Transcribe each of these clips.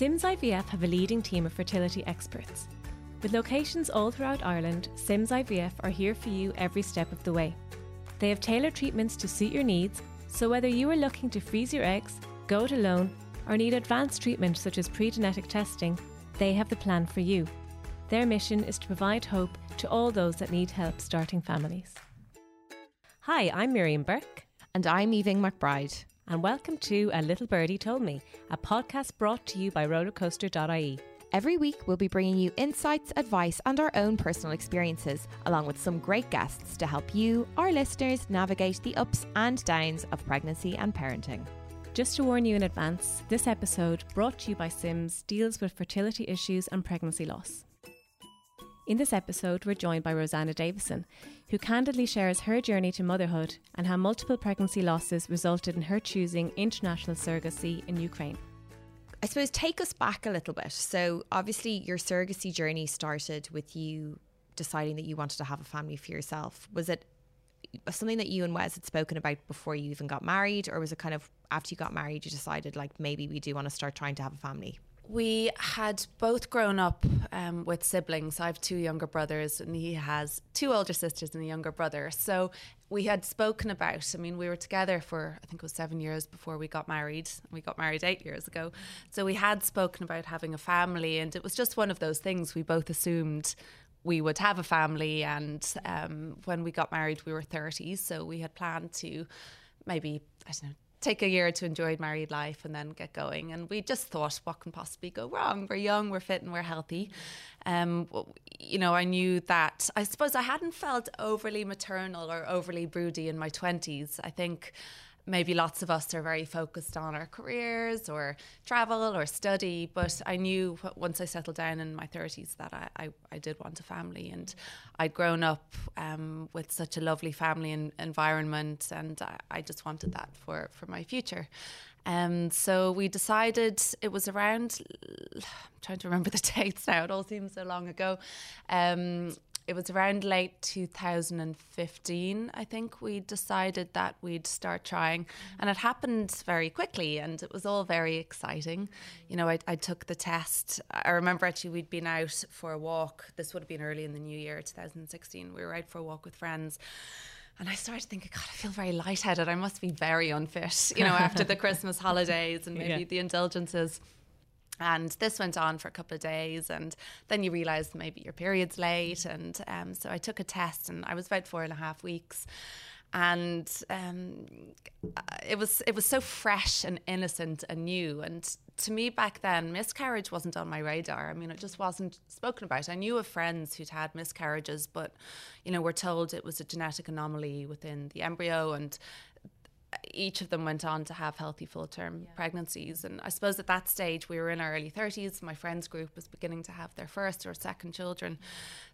Sims IVF have a leading team of fertility experts. With locations all throughout Ireland, Sims IVF are here for you every step of the way. They have tailored treatments to suit your needs, so whether you are looking to freeze your eggs, go it alone, or need advanced treatment such as pre genetic testing, they have the plan for you. Their mission is to provide hope to all those that need help starting families. Hi, I'm Miriam Burke. And I'm Aoibheann McBride. And welcome to A Little Birdie Told Me, a podcast brought to you by rollercoaster.ie. Every week, we'll be bringing you insights, advice, and our own personal experiences, along with some great guests to help you, our listeners, navigate the ups and downs of pregnancy and parenting. Just to warn you in advance, this episode, brought to you by Sims, deals with fertility issues and pregnancy loss. In this episode, we're joined by Rosanna Davison, who candidly shares her journey to motherhood and how multiple pregnancy losses resulted in her choosing international surrogacy in Ukraine. I suppose take us back a little bit. So, obviously, your surrogacy journey started with you deciding that you wanted to have a family for yourself. Was it something that you and Wes had spoken about before you even got married, or was it kind of after you got married you decided like maybe we do want to start trying to have a family? We had both grown up um, with siblings. I have two younger brothers, and he has two older sisters and a younger brother. So we had spoken about. I mean, we were together for I think it was seven years before we got married. We got married eight years ago, so we had spoken about having a family, and it was just one of those things we both assumed we would have a family. And um, when we got married, we were thirty, so we had planned to maybe I don't know take a year to enjoy married life and then get going. And we just thought, what can possibly go wrong? We're young, we're fit, and we're healthy. Um, you know, I knew that. I suppose I hadn't felt overly maternal or overly broody in my twenties. I think maybe lots of us are very focused on our careers or travel or study. But I knew once I settled down in my 30s that I, I, I did want a family. And I'd grown up um, with such a lovely family and environment, and I, I, just wanted that for, for my future. Um, so we decided it was around, I'm trying to remember the dates now, it all seems so long ago. Um, it was around late 2015, I think, we decided that we'd start trying. And it happened very quickly and it was all very exciting. You know, I, I, took the test. I remember actually we'd been out for a walk. This would have been early in the new year, 2016. We were out for a walk with friends. And I started thinking, God, I feel very lightheaded. I must be very unfit, you know, after the Christmas holidays and maybe yeah. the indulgences. And this went on for a couple of days, and then you realise maybe your period's late. And um, so I took a test, and I was about four and a half weeks. And um, it was it was so fresh and innocent and new. And to me back then, miscarriage wasn't on my radar. I mean, it just wasn't spoken about. I knew of friends who'd had miscarriages, but you know, we're told it was a genetic anomaly within the embryo, and each of them went on to have healthy full term yeah. pregnancies. And I suppose at that stage, we were in our early 30s. My friends group was beginning to have their first or second children.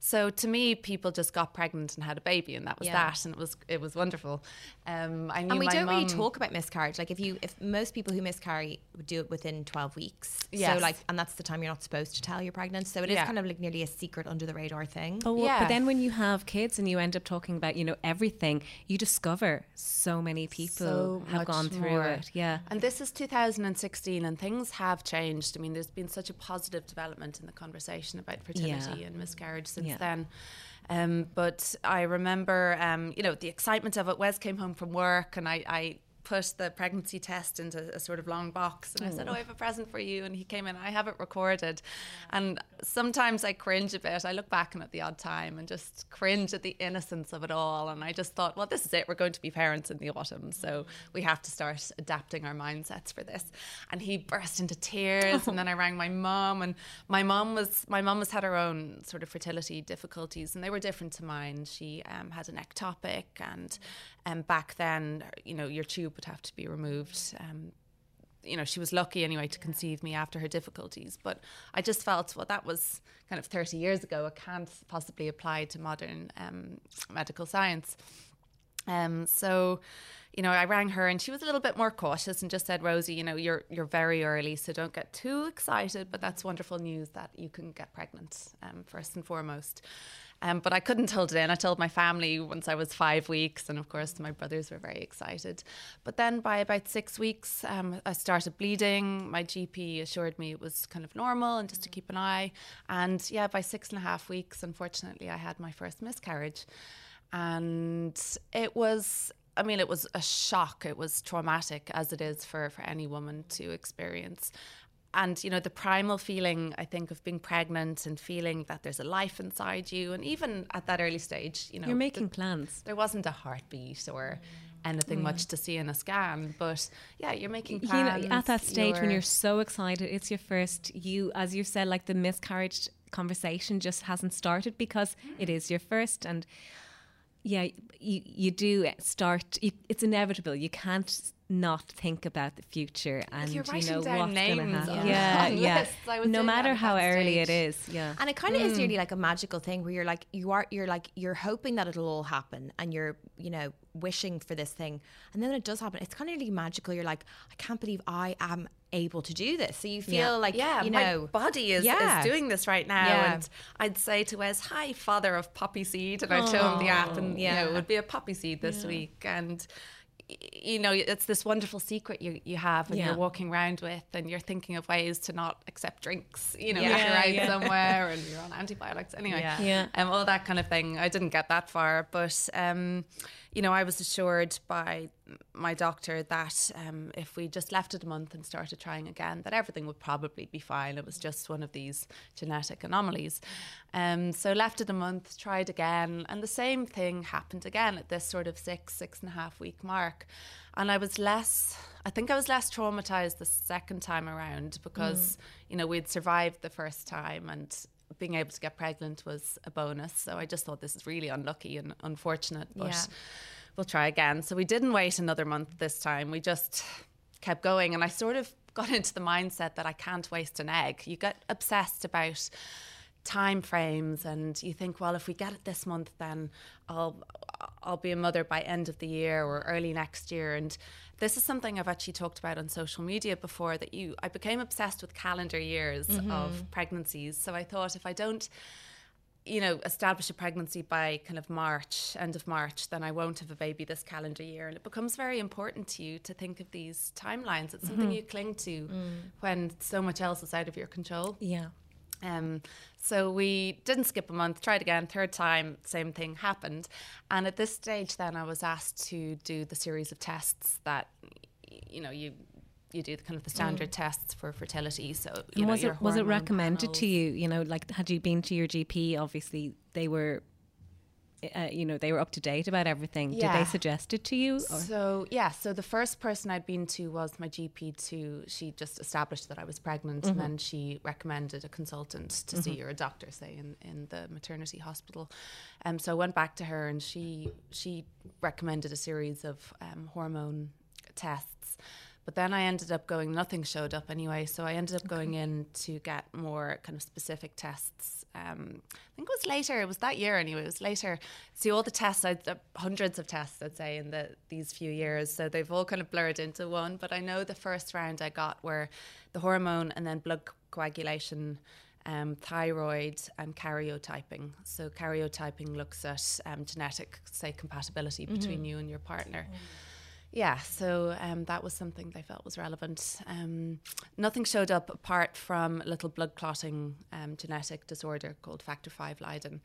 So to me, people just got pregnant and had a baby, and that was yeah. that. And it was it was wonderful. Um, I knew and we don't mum, really talk about miscarriage. Like if you, if most people who miscarry would do it within 12 weeks. Yes. So like, and that's the time you're not supposed to tell you're pregnant. So it is yeah. kind of like nearly a secret under the radar thing. Oh, well, yeah. But then when you have kids and you end up talking about, you know, everything, you discover so many people so have gone through more. it. Yeah. And this is 2016 and things have changed. I mean, there's been such a positive development in the conversation about fertility yeah. and miscarriage since yeah. then. Um, but I remember, um, you know, the excitement of it. Wes came home from work, and I, I put the pregnancy test into a sort of long box and I said, Oh, I have a present for you. And he came in, I have it recorded. And sometimes I cringe a bit. I look back and at the odd time and just cringe at the innocence of it all. And I just thought, well, this is it. We're going to be parents in the autumn. So we have to start adapting our mindsets for this. And he burst into tears. And then I rang my mom and my mom was, my mom has had her own sort of fertility difficulties and they were different to mine. She um, had an ectopic and um, back then, you know, your tube would have to be removed. Um, you know, she was lucky anyway to conceive me after her difficulties. But I just felt, well, that was kind of 30 years ago. It can't possibly apply to modern um, medical science. Um, so, you know, I rang her and she was a little bit more cautious and just said, Rosie, you know, you're you're very early, so don't get too excited. But that's wonderful news that you can get pregnant um, first and foremost. Um, but I couldn't hold it in. I told my family once I was five weeks, and of course, my brothers were very excited. But then by about six weeks, um, I started bleeding. My GP assured me it was kind of normal and just to keep an eye. And yeah, by six and a half weeks, unfortunately, I had my first miscarriage. And it was I mean, it was a shock. It was traumatic, as it is for, for any woman to experience and you know the primal feeling i think of being pregnant and feeling that there's a life inside you and even at that early stage you know you're making plans. there wasn't a heartbeat or anything much mm. to see in a scan but yeah you're making plans you know, at that stage you're when you're so excited it's your first you as you said like the miscarriage conversation just hasn't started because mm. it is your first and yeah you you do start you, it's inevitable. You can't not think about the future and you know what's going to happen. Yeah, yeah. yeah. No matter how early it is. Yeah. And it kind of mm. is nearly like a magical thing where you're like you are you're like you're hoping that it'll all happen and you're you know wishing for this thing and then when it does happen it's kind of really magical. You're like I can't believe I am able to do this. So you feel yeah. like yeah, you know my body is, yeah. is doing this right now. Yeah. And I'd say to Wes, "Hi, father of poppy seed," and I'd show him the app, and yeah. you know, it would be a poppy seed this week, and you know, it's this wonderful secret you, you have and yeah. you're walking around with and you're thinking of ways to not accept drinks, you know, yeah. if you're out yeah. somewhere and you're on antibiotics. Anyway, yeah. Um, all that kind of thing. I didn't get that far, but, um, you know, I was assured by my doctor that um, if we just left it a month and started trying again, that everything would probably be fine. It was just one of these genetic anomalies. Um, so left it a month, tried again, and the same thing happened again at this sort of six, six and a half week mark. And I was less, I think I was less traumatized the second time around because, mm. you know, we'd survived the first time and being able to get pregnant was a bonus. So I just thought this is really unlucky and unfortunate. But yeah we'll try again. So we didn't wait another month this time. We just kept going. And I sort of got into the mindset that I can't waste an egg. You get obsessed about time frames and you think well if we get it this month then I'll I'll be a mother by end of the year or early next year and this is something I've actually talked about on social media before that you I became obsessed with calendar years mm-hmm. of pregnancies so I thought if I don't you know, establish a pregnancy by kind of March, end of March, then I won't have a baby this calendar year. And it becomes very important to you to think of these timelines. It's something mm-hmm. you cling to mm. when so much else is out of your control. Yeah. Um, so we didn't skip a month, tried again, third time, same thing happened. And at this stage, then I was asked to do the series of tests that, you know, you you do the kind of the standard mm. tests for fertility. So know, was it was it recommended panels. to you? You know, like had you been to your GP? Obviously, they were. Uh, you know they were up to date about everything. Yeah. Did they suggest it to you? Or? So yeah, so the first person I'd been to was my GP. To she just established that I was pregnant, mm-hmm. and then she recommended a consultant to mm-hmm. see or a doctor, say in, in the maternity hospital. Um, so I went back to her, and she she recommended a series of um, hormone tests. But then I ended up going, nothing showed up anyway. So I ended up okay. going in to get more kind of specific tests. Um, I think it was later, it was that year anyway, it was later. See, all the tests, I'd, uh, hundreds of tests, I'd say, in the, these few years. So they've all kind of blurred into one. But I know the first round I got were the hormone and then blood coagulation. Um, thyroid and karyotyping. So karyotyping looks at um, genetic, say, compatibility mm-hmm. between you and your partner. Mm-hmm yeah, so um, that was something they felt was relevant. Um, nothing showed up apart from a little blood clotting um, genetic disorder called factor V Leiden.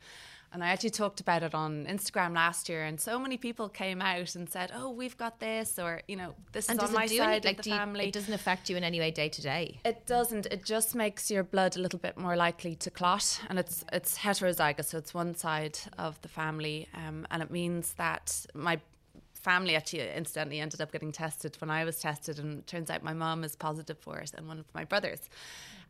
And I actually talked about it on Instagram last year, and so many people came out and said, "Oh, we've got this," or you know, "This and is on my side any, like, of the family." You, it doesn't affect you in any way day to day. It doesn't. It just makes your blood a little bit more likely to clot, and it's it's heterozygous, so it's one side of the family, um, and it means that my family actually incidentally ended up getting tested when I was tested, and turns out my mum is positive for it, and one of my brothers.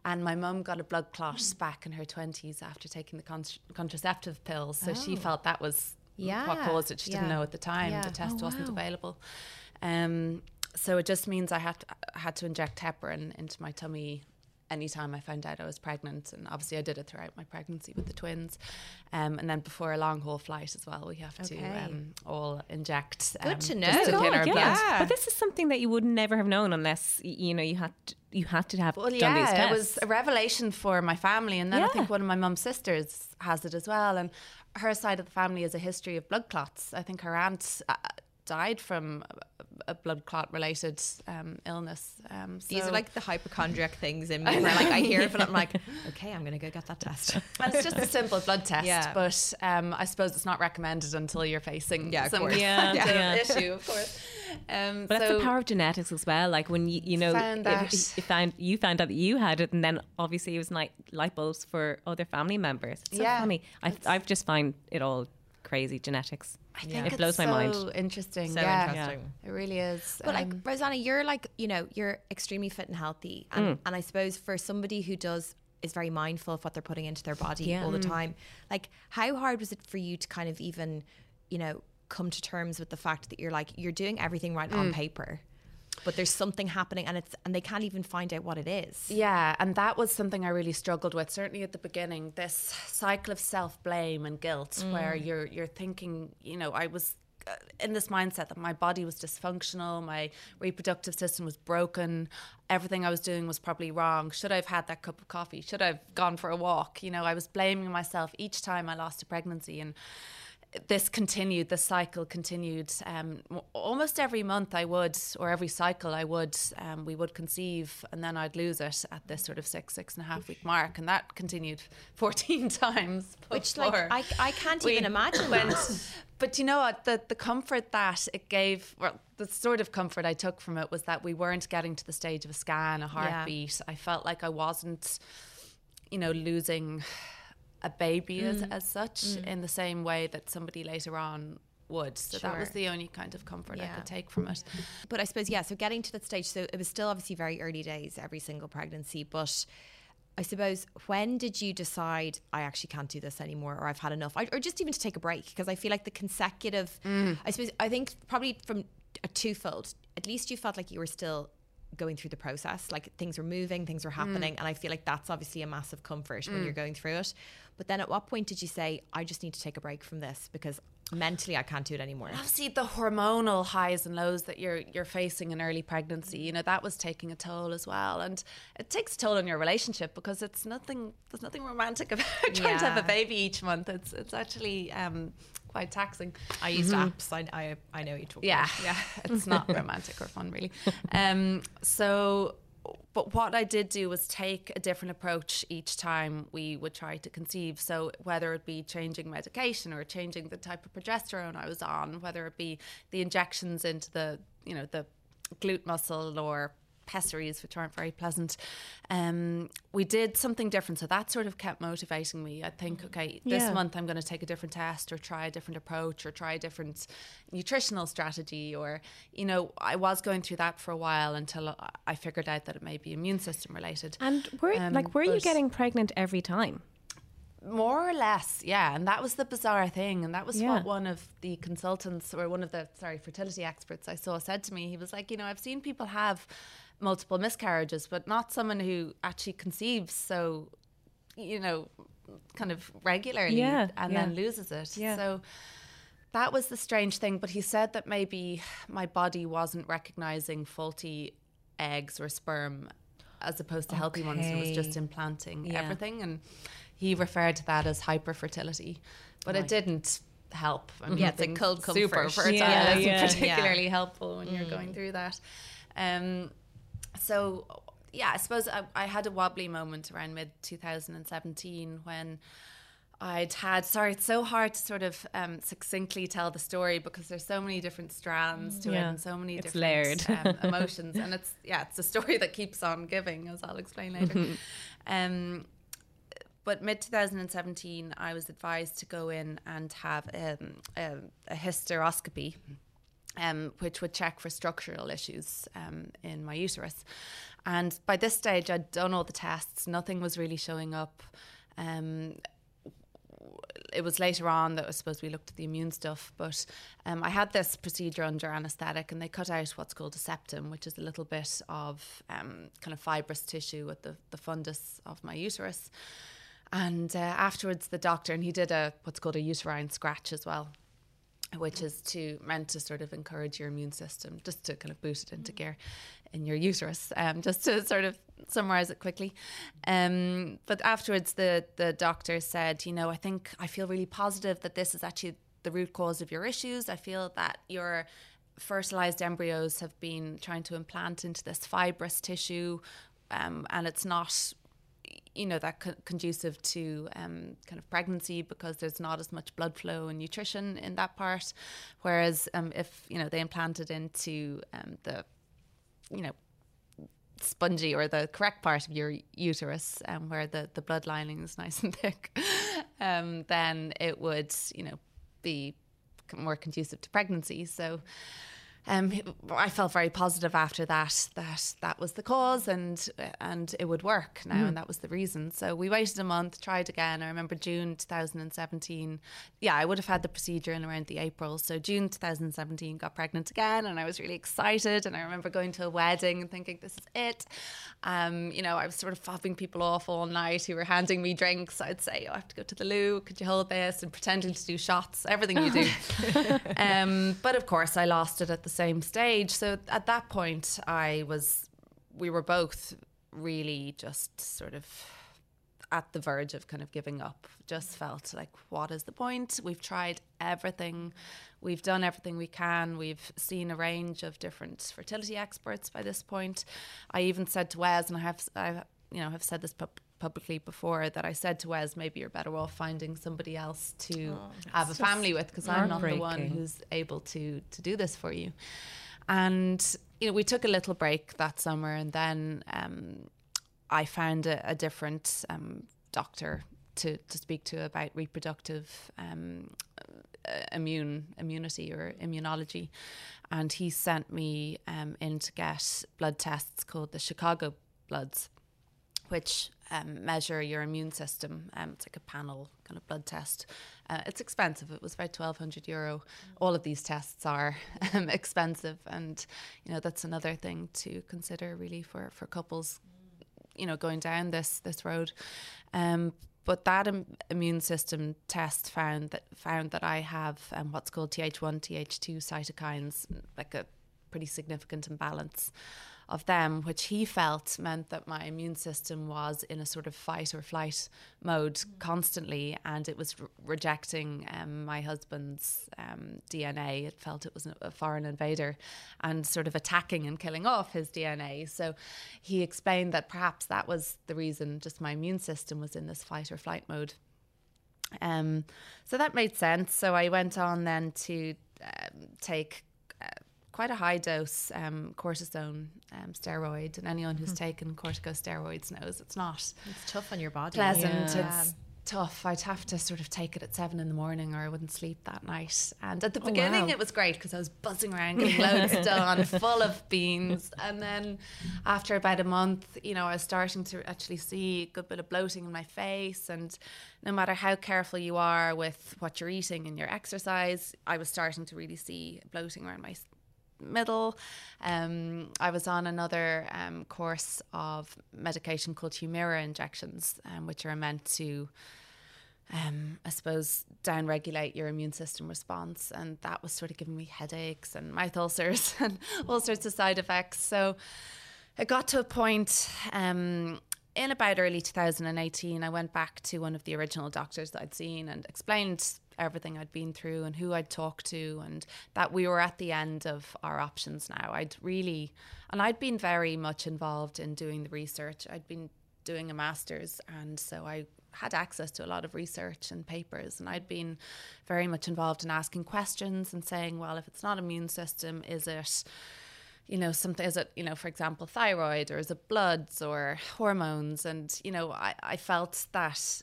And my mum got a blood clot mm. back in her 20s after taking the con- contraceptive pills. So oh. she felt that was yeah. what caused it. She yeah. didn't know at the time. Yeah. The test oh, wasn't wow. available. Um, so it just means I had to, had to inject heparin into my tummy anytime I found out I was pregnant. And obviously, I did it throughout my pregnancy with the twins. Um, and then before a long haul flight as well, we have okay. to um, all inject. Good um, to know. To God, yeah. But this is something that you would never have known unless you know you had you had to have Well, done yeah, these tests. it was a revelation for my family, and then I think one of my mum's sisters has it as well. And her side of the family has a history of blood clots. I think her aunt uh, died from a- a blood clot related um, illness. Um, These are like the hypochondriac things in me where like I hear it and I'm like, okay, I'm gonna go get that test. And it's just a simple blood test, Yeah. but um, I suppose it's not recommended until you're facing Yeah, some course. Yeah, of yeah. issue, of course. Um, But that's the power of genetics as well. Like when you you know Found if- that. if you found you found out that you had it, and then obviously it was like light bulbs for other family members. It's so Yeah, funny. I I've just find it all crazy genetics. I think it it's blows my mind. so mind. interesting. So yeah, interesting. it really is. But like Um, Rosanna, you're like you know you're extremely fit and healthy, and mm. and I suppose for somebody who does is very mindful of what they're putting into their body Yeah. all the mm. time. Like, how hard was it for you to kind of even, you know, come to terms with the fact that you're like you're doing everything right on mm. paper, but there's something happening, and it's and they can't even find out what it is. Yeah, and that was something I really struggled with. Certainly at the beginning, this cycle of self blame and guilt, where you're you're thinking, you know, I was uh, in this mindset that my body was dysfunctional, my reproductive system was broken, everything I was doing was probably wrong. Should I have had that cup of coffee? Should I have gone for a walk? You know, I was blaming myself each time I lost a pregnancy and this continued the cycle continued um, almost every month i would or every cycle i would um, we would conceive and then i'd lose it at this sort of six six and a half week mark and that continued 14 times Which like I, I can't even imagine went- but you know what? The, the comfort that it gave well the sort of comfort i took from it was that we weren't getting to the stage of a scan a heartbeat. I felt like i wasn't you know losing a baby as, Mm. as such in the same way that somebody later on would so that was the only kind of comfort i could take from it But I suppose, yeah, so getting to that stage, so it was still obviously very early days, every single pregnancy. But I suppose, when did you decide, I actually can't do this anymore, or I've had enough, or, or just even to take a break? Because I feel like the consecutive, I suppose, I think probably from a twofold, at least you felt like you were still going through the process. Like things were moving things were happening and i feel like that's obviously a massive comfort when you're going through it. But then at what point did you say i just need to take a break from this because mentally i can't do it anymore obviously the hormonal highs and lows that you're you're facing in early pregnancy you know that was taking a toll as well. And it takes a toll on your relationship because it's nothing there's nothing romantic about trying to have a baby each month. It's it's actually um quite taxing. I used apps. I, I, I know you talk yeah. about. yeah. It's not romantic or fun really. Um so but what I did do was take a different approach each time we would try to conceive. So whether it be changing medication or changing the type of progesterone I was on, whether it be the injections into the you know the glute muscle or pessaries, which aren't very pleasant. Um, we did something different, so that sort of kept motivating me. I think, okay, this Yeah. month I'm going to take a different test, or try a different approach, or try a different nutritional strategy, or you know, I was going through that for a while until I- figured out that it may be immune system related. And were Um, like were you getting pregnant every time? More or less, yeah. And that was the bizarre thing. And that was Yeah. what one of the consultants or one of the, sorry, fertility experts I saw said to me. He was like, you know, I've seen people have multiple miscarriages, but not someone who actually conceives so, you know, kind of regularly Yeah, and yeah. then loses it. Yeah. So that was the strange thing. But he said that maybe my body wasn't recognizing faulty eggs or sperm as opposed to healthy ones. It was just implanting Yeah. everything. And he referred to that as hyperfertility, but it didn't help. I mean, Yeah, it's cold super fertile Yeah, isn't yeah. particularly helpful when you're going through that. Um, so yeah, I suppose I, I had a wobbly moment around mid 2017 when I'd had sorry, it's so hard to sort of um, succinctly tell the story because there's so many different strands to it and so many it's different layered. um, emotions, and it's yeah, it's a story that keeps on giving, as I'll explain later. um, but mid 2017, I was advised to go in and have um, a, a hysteroscopy. Um, which would check for structural issues um, in my uterus. And by this stage, I'd done all the tests, nothing was really showing up. Um, it was later on that I suppose we looked at the immune stuff, but um, I had this procedure under anaesthetic and they cut out what's called a septum, which is a little bit of um, kind of fibrous tissue at the, the fundus of my uterus. And uh, afterwards, the doctor, and he did a what's called a uterine scratch as well. Which is to meant to sort of encourage your immune system, just to kind of boot it into gear in your uterus. Um, just to sort of summarize it quickly. Um, but afterwards, the the doctor said, you know, I think I feel really positive that this is actually the root cause of your issues. I feel that your fertilized embryos have been trying to implant into this fibrous tissue, um, and it's not you know that co- conducive to um, kind of pregnancy because there's not as much blood flow and nutrition in that part. Whereas um, if you know they implanted into um, the you know spongy or the correct part of your uterus um, where the, the blood lining is nice and thick um, then it would you know be more conducive to pregnancy. So um, I felt very positive after that that that was the cause and and it would work now mm. and that was the reason. So we waited a month, tried again. I remember June 2017. Yeah, I would have had the procedure in around the April. So June 2017 got pregnant again and I was really excited and I remember going to a wedding and thinking this is it. Um, you know, I was sort of fobbing people off all night who were handing me drinks. I'd say, oh, I have to go to the loo. Could you hold this? And pretending to do shots, everything you do. um, but of course, I lost it at the same stage. So at that point, I was, we were both really just sort of at the verge of kind of giving up. Just felt like, what is the point? We've tried everything, we've done everything we can. We've seen a range of different fertility experts by this point. I even said to Wes, and I have, I, you know, have said this publicly before that I said to Wes, maybe you're better off finding somebody else to oh, have a family with because I'm not the one who's able to to do this for you. And you know, we took a little break that summer, and then um, I found a, a different um, doctor to, to speak to about reproductive um, uh, immune immunity or immunology, and he sent me um, in to get blood tests called the Chicago bloods, which um, measure your immune system. Um, it's like a panel kind of blood test. Uh, it's expensive. It was about twelve hundred euro. All of these tests are um, expensive, and you know that's another thing to consider really for for couples. You know, going down this this road. Um, but that Im- immune system test found that found that I have um, what's called Th1, Th2 cytokines, like a pretty significant imbalance of them, which he felt meant that my immune system was in a sort of fight or flight mode mm. constantly, and it was re- rejecting um, my husband's um, DNA. It felt it was a foreign invader and sort of attacking and killing off his DNA. So he explained that perhaps that was the reason, just my immune system was in this fight or flight mode. Um, so that made sense. So I went on then to um, take quite a high dose um, cortisone um, steroid, and anyone who's mm. taken corticosteroids knows it's not. It's tough on your body. Pleasant. Yeah. It's tough. I'd have to sort of take it at seven in the morning, or I wouldn't sleep that night. And at the oh, beginning, wow. it was great because I was buzzing around, getting loads done, full of beans. And then after about a month, you know, I was starting to actually see a good bit of bloating in my face, and no matter how careful you are with what you're eating and your exercise, I was starting to really see bloating around my middle. Um, I was on another um, course of medication called Humira injections, um, which are meant to, um, I suppose, downregulate your immune system response. And that was sort of giving me headaches and mouth ulcers and all sorts of side effects. So it got to a point um, in about early 2018, I went back to one of the original doctors that I'd seen and explained everything I'd been through and who I'd talked to, and that we were at the end of our options now. I'd really, and I'd been very much involved in doing the research. I'd been doing a master's, and so I had access to a lot of research and papers, and I'd been very much involved in asking questions and saying, well, if it's not immune system, is it? you know, something is it, you know, for example, thyroid or is it bloods or hormones? And, you know, I, I felt that,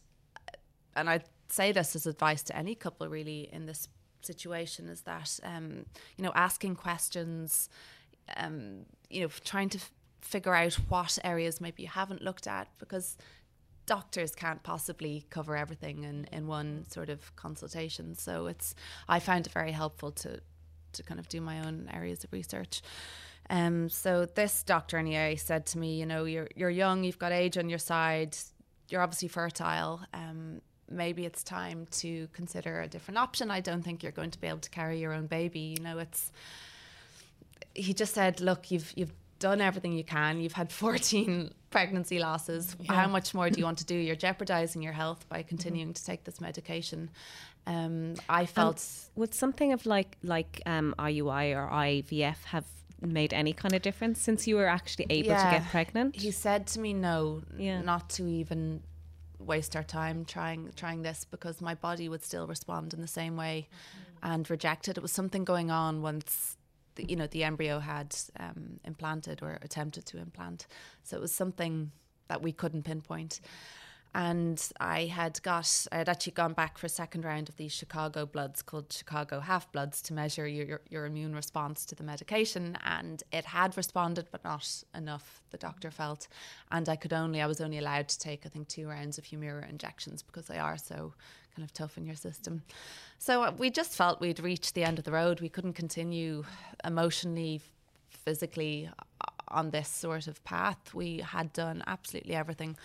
and I say this as advice to any couple really in this situation is that, um, you know, asking questions, um, you know, trying to f- figure out what areas maybe you haven't looked at because doctors can't possibly cover everything in, in one sort of consultation. So it's, I found it very helpful to, to kind of do my own areas of research. Um, so this doctor anyway said to me, you know, you're you're young, you've got age on your side, you're obviously fertile. Um, maybe it's time to consider a different option. I don't think you're going to be able to carry your own baby. You know, it's. He just said, "Look, you've you've done everything you can. You've had 14 pregnancy losses. Yeah. How much more do you want to do? You're jeopardizing your health by continuing mm-hmm. to take this medication." Um, I felt and would something of like like um, IUI or IVF have made any kind of difference since you were actually able yeah. to get pregnant? He said to me, "No, yeah. not to even waste our time trying trying this because my body would still respond in the same way mm-hmm. and reject it. It was something going on once the, you know the embryo had um, implanted or attempted to implant, so it was something that we couldn't pinpoint and I had got I had actually gone back for a second round of these Chicago bloods called Chicago half bloods to measure your, your, your immune response to the medication. And it had responded but not enough the doctor felt. And I could only I was only allowed to take I think two rounds of Humira injections because they are so kind of tough in your system. So we just felt we'd reached the end of the road. We couldn't continue emotionally physically uh, on this sort of path. We had done absolutely everything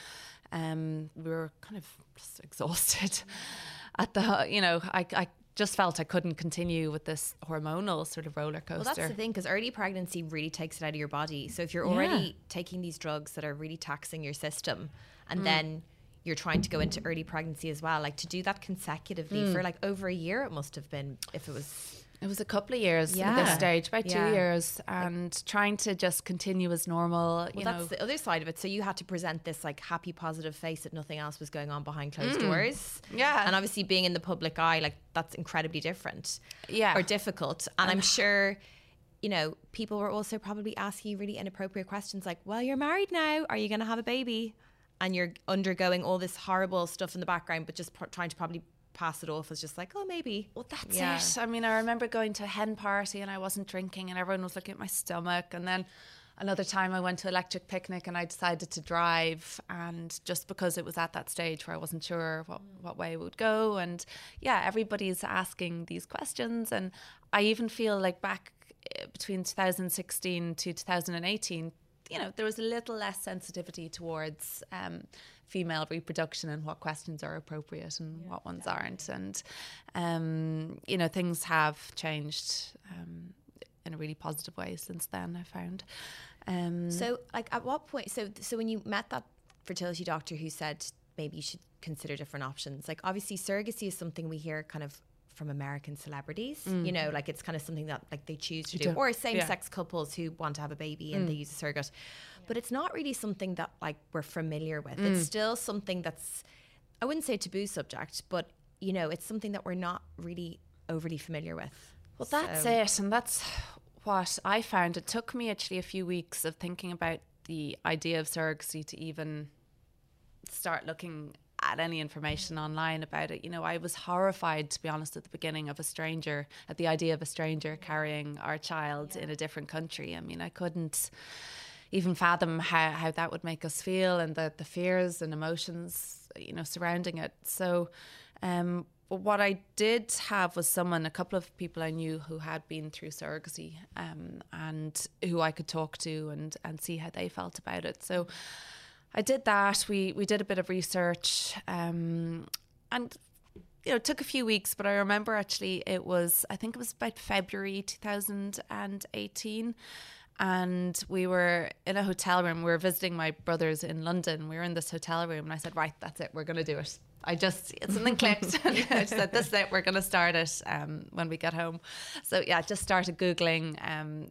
um, we were kind of just exhausted at the, you know, I, I just felt I couldn't continue with this hormonal sort of roller coaster. Well, that's the thing because early pregnancy really takes it out of your body. So if you're already yeah. taking these drugs that are really taxing your system, and mm. then you're trying to go into early pregnancy as well, like to do that consecutively mm. for like over a year, it must have been if it was it was a couple of years yeah. at this stage, about yeah. two years, and trying to just continue as normal. Well, that's know. the other side of it. So you had to present this like happy, positive face that nothing else was going on behind closed mm. doors. Yeah, and obviously being in the public eye, like that's incredibly different. Yeah, or difficult. And, and I'm sure you know, people were also probably asking you really inappropriate questions like, well, you're married now. Are you going to have a baby? And you're undergoing all this horrible stuff in the background, but just trying to probably pass it off as just like, oh, maybe. Well, that's yeah. it. I mean, I remember going to a hen party and I wasn't drinking, and everyone was looking at my stomach. And then another time I went to electric picnic and I decided to drive, and just because it was at that stage where I wasn't sure what, what way it would go. And yeah, everybody's asking these questions. And I even feel like back eh, between 2016 to 2018, you know, there was a little less sensitivity towards um, female reproduction and what questions are appropriate and yeah, what ones aren't. And, um, you know, things have changed um, in a really positive way since then, I found. Um, so, like, at what point? So, so when you met that fertility doctor who said maybe you should consider different options, like, obviously, surrogacy is something we hear kind of from American celebrities. Mm. You know, like it's kind of something that like they choose to do, or same sex yeah. couples who want to have a baby and mm. they use a surrogate. But it's not really something that like we're familiar with. Mm. It's still something that's I wouldn't say taboo subject, but you know, it's something that we're not really overly familiar with. Well, that's so. it, and that's what I found. It took me actually a few weeks of thinking about the idea of surrogacy to even start looking at any information online about it. You know, I was horrified, to be honest, at the beginning of a stranger, at the idea of a stranger carrying our child yeah. in a different country. I mean, I couldn't even fathom how, how that would make us feel and the, the fears and emotions, you know, surrounding it. So, um, but what I did have was someone, a couple of people I knew who had been through surrogacy um, and who I could talk to and, and see how they felt about it. So I did that. We we did a bit of research, um, and you know, it took a few weeks, but I remember actually it was I think it was about February 2018 and we were in a hotel room. We were visiting my brothers in London. We were in this hotel room, and I said, "Right, that's it. We're going to do it." I just something clicked. I just said, "This is it. We're going to start it um, when we get home." So yeah, just started googling um,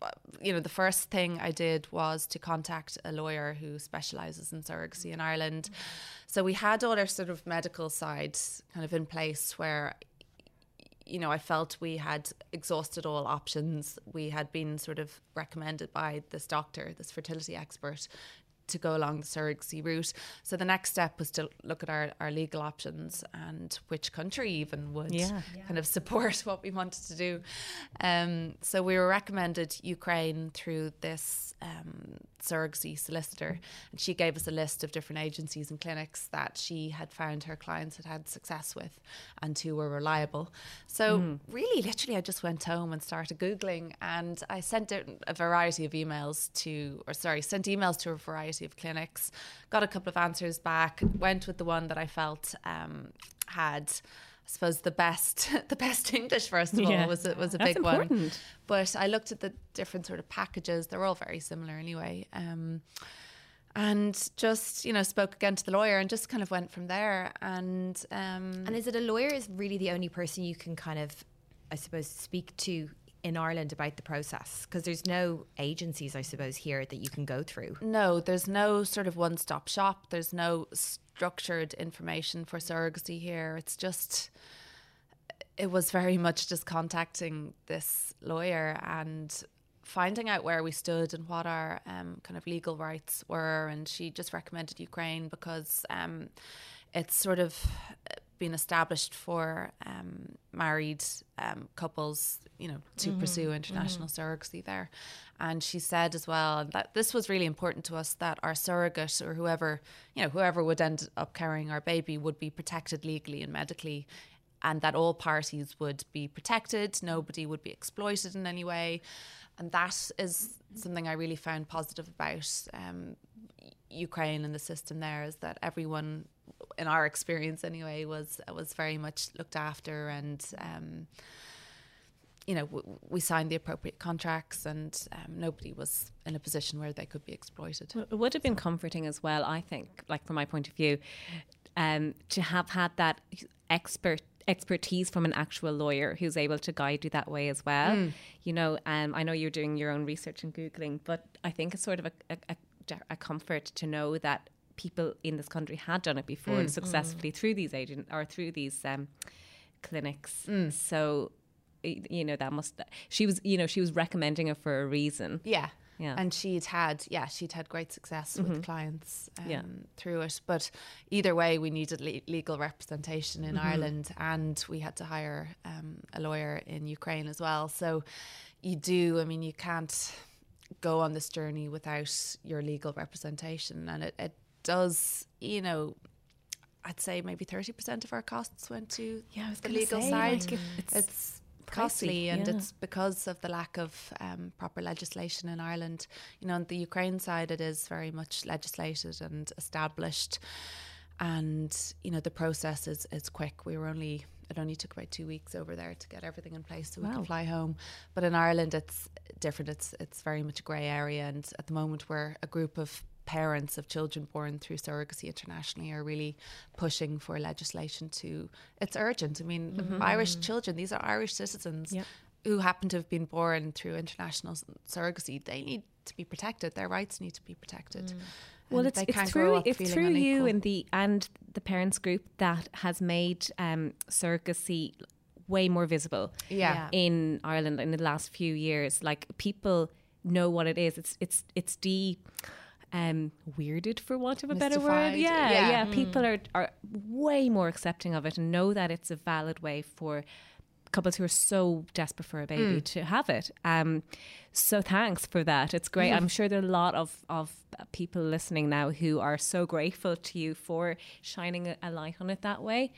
Uh, you know, the first thing I did was to contact a lawyer who specialises in surrogacy in Ireland. Mm-hmm. So we had all our sort of medical sides kind of in place where, you know, I felt we had exhausted all options. We had been sort of recommended by this doctor, this fertility expert, to go along the surrogacy route. So the next step was to look at our, our legal options and which country even would yeah. kind of support what we wanted to do. Um, so we were recommended Ukraine through this um, surrogacy solicitor, and she gave us a list of different agencies and clinics that she had found her clients had had success with and who were reliable. So, mm. really, literally, I just went home and started Googling, and I sent a variety of emails to, or sorry, sent emails to a variety of clinics, got a couple of answers back, went with the one that I felt um, had I suppose the best the best English first of yeah. all was it was a That's big important. one. But I looked at the different sort of packages. They're all very similar anyway. Um, and just you know spoke again to the lawyer and just kind of went from there. And um, and is it a lawyer is really the only person you can kind of I suppose speak to in Ireland about the process? Because there's no agencies, I suppose, here that you can go through. No, there's no sort of one stop shop. There's no structured information for surrogacy here. It's just, it was very much just contacting this lawyer and finding out where we stood and what our um, kind of legal rights were. And she just recommended Ukraine because um, it's sort of been established for um, married um, couples, you know, to mm-hmm. pursue international mm-hmm. surrogacy there. And she said as well that this was really important to us that our surrogate or whoever, you know, whoever would end up carrying our baby would be protected legally and medically. And that all parties would be protected, nobody would be exploited in any way. And that is something I really found positive about um, Ukraine and the system there is that everyone, in our experience anyway, was was very much looked after and. Um, you know, w- we signed the appropriate contracts, and um, nobody was in a position where they could be exploited. It would have been comforting as well, I think, like from my point of view, um, to have had that expert expertise from an actual lawyer who's able to guide you that way as well. Mm. You know, um, I know you're doing your own research and googling, but I think it's sort of a, a, a comfort to know that people in this country had done it before mm. successfully mm. through these agent or through these um, clinics. Mm. So you know that must she was you know she was recommending it for a reason yeah yeah and she'd had yeah she'd had great success mm-hmm. with clients um, yeah. through it but either way we needed le- legal representation in mm-hmm. ireland and we had to hire um, a lawyer in ukraine as well so you do i mean you can't go on this journey without your legal representation and it, it does you know I'd say maybe 30% of our costs went to yeah, the legal say, side. Like it's, it's costly, and yeah. it's because of the lack of um, proper legislation in Ireland. You know, on the Ukraine side, it is very much legislated and established, and you know the process is is quick. We were only it only took about two weeks over there to get everything in place so wow. we can fly home. But in Ireland, it's different. It's it's very much a grey area, and at the moment, we're a group of parents of children born through surrogacy internationally are really pushing for legislation to it's urgent i mean mm-hmm. irish children these are irish citizens yep. who happen to have been born through international surrogacy they need to be protected their rights need to be protected mm. Well, it's, it's through it's through you and the and the parents group that has made um, surrogacy way more visible. Yeah. in Ireland in the last few years, like people know what it is. It's it's it's de um, weirded, for want of a better word. Yeah, yeah. yeah. Mm. People are are way more accepting of it and know that it's a valid way for couples who are so desperate for a baby mm. to have it. Um, so thanks for that. It's great. Mm. I'm sure there are a lot of, of people listening now who are so grateful to you for shining a, a light on it that way.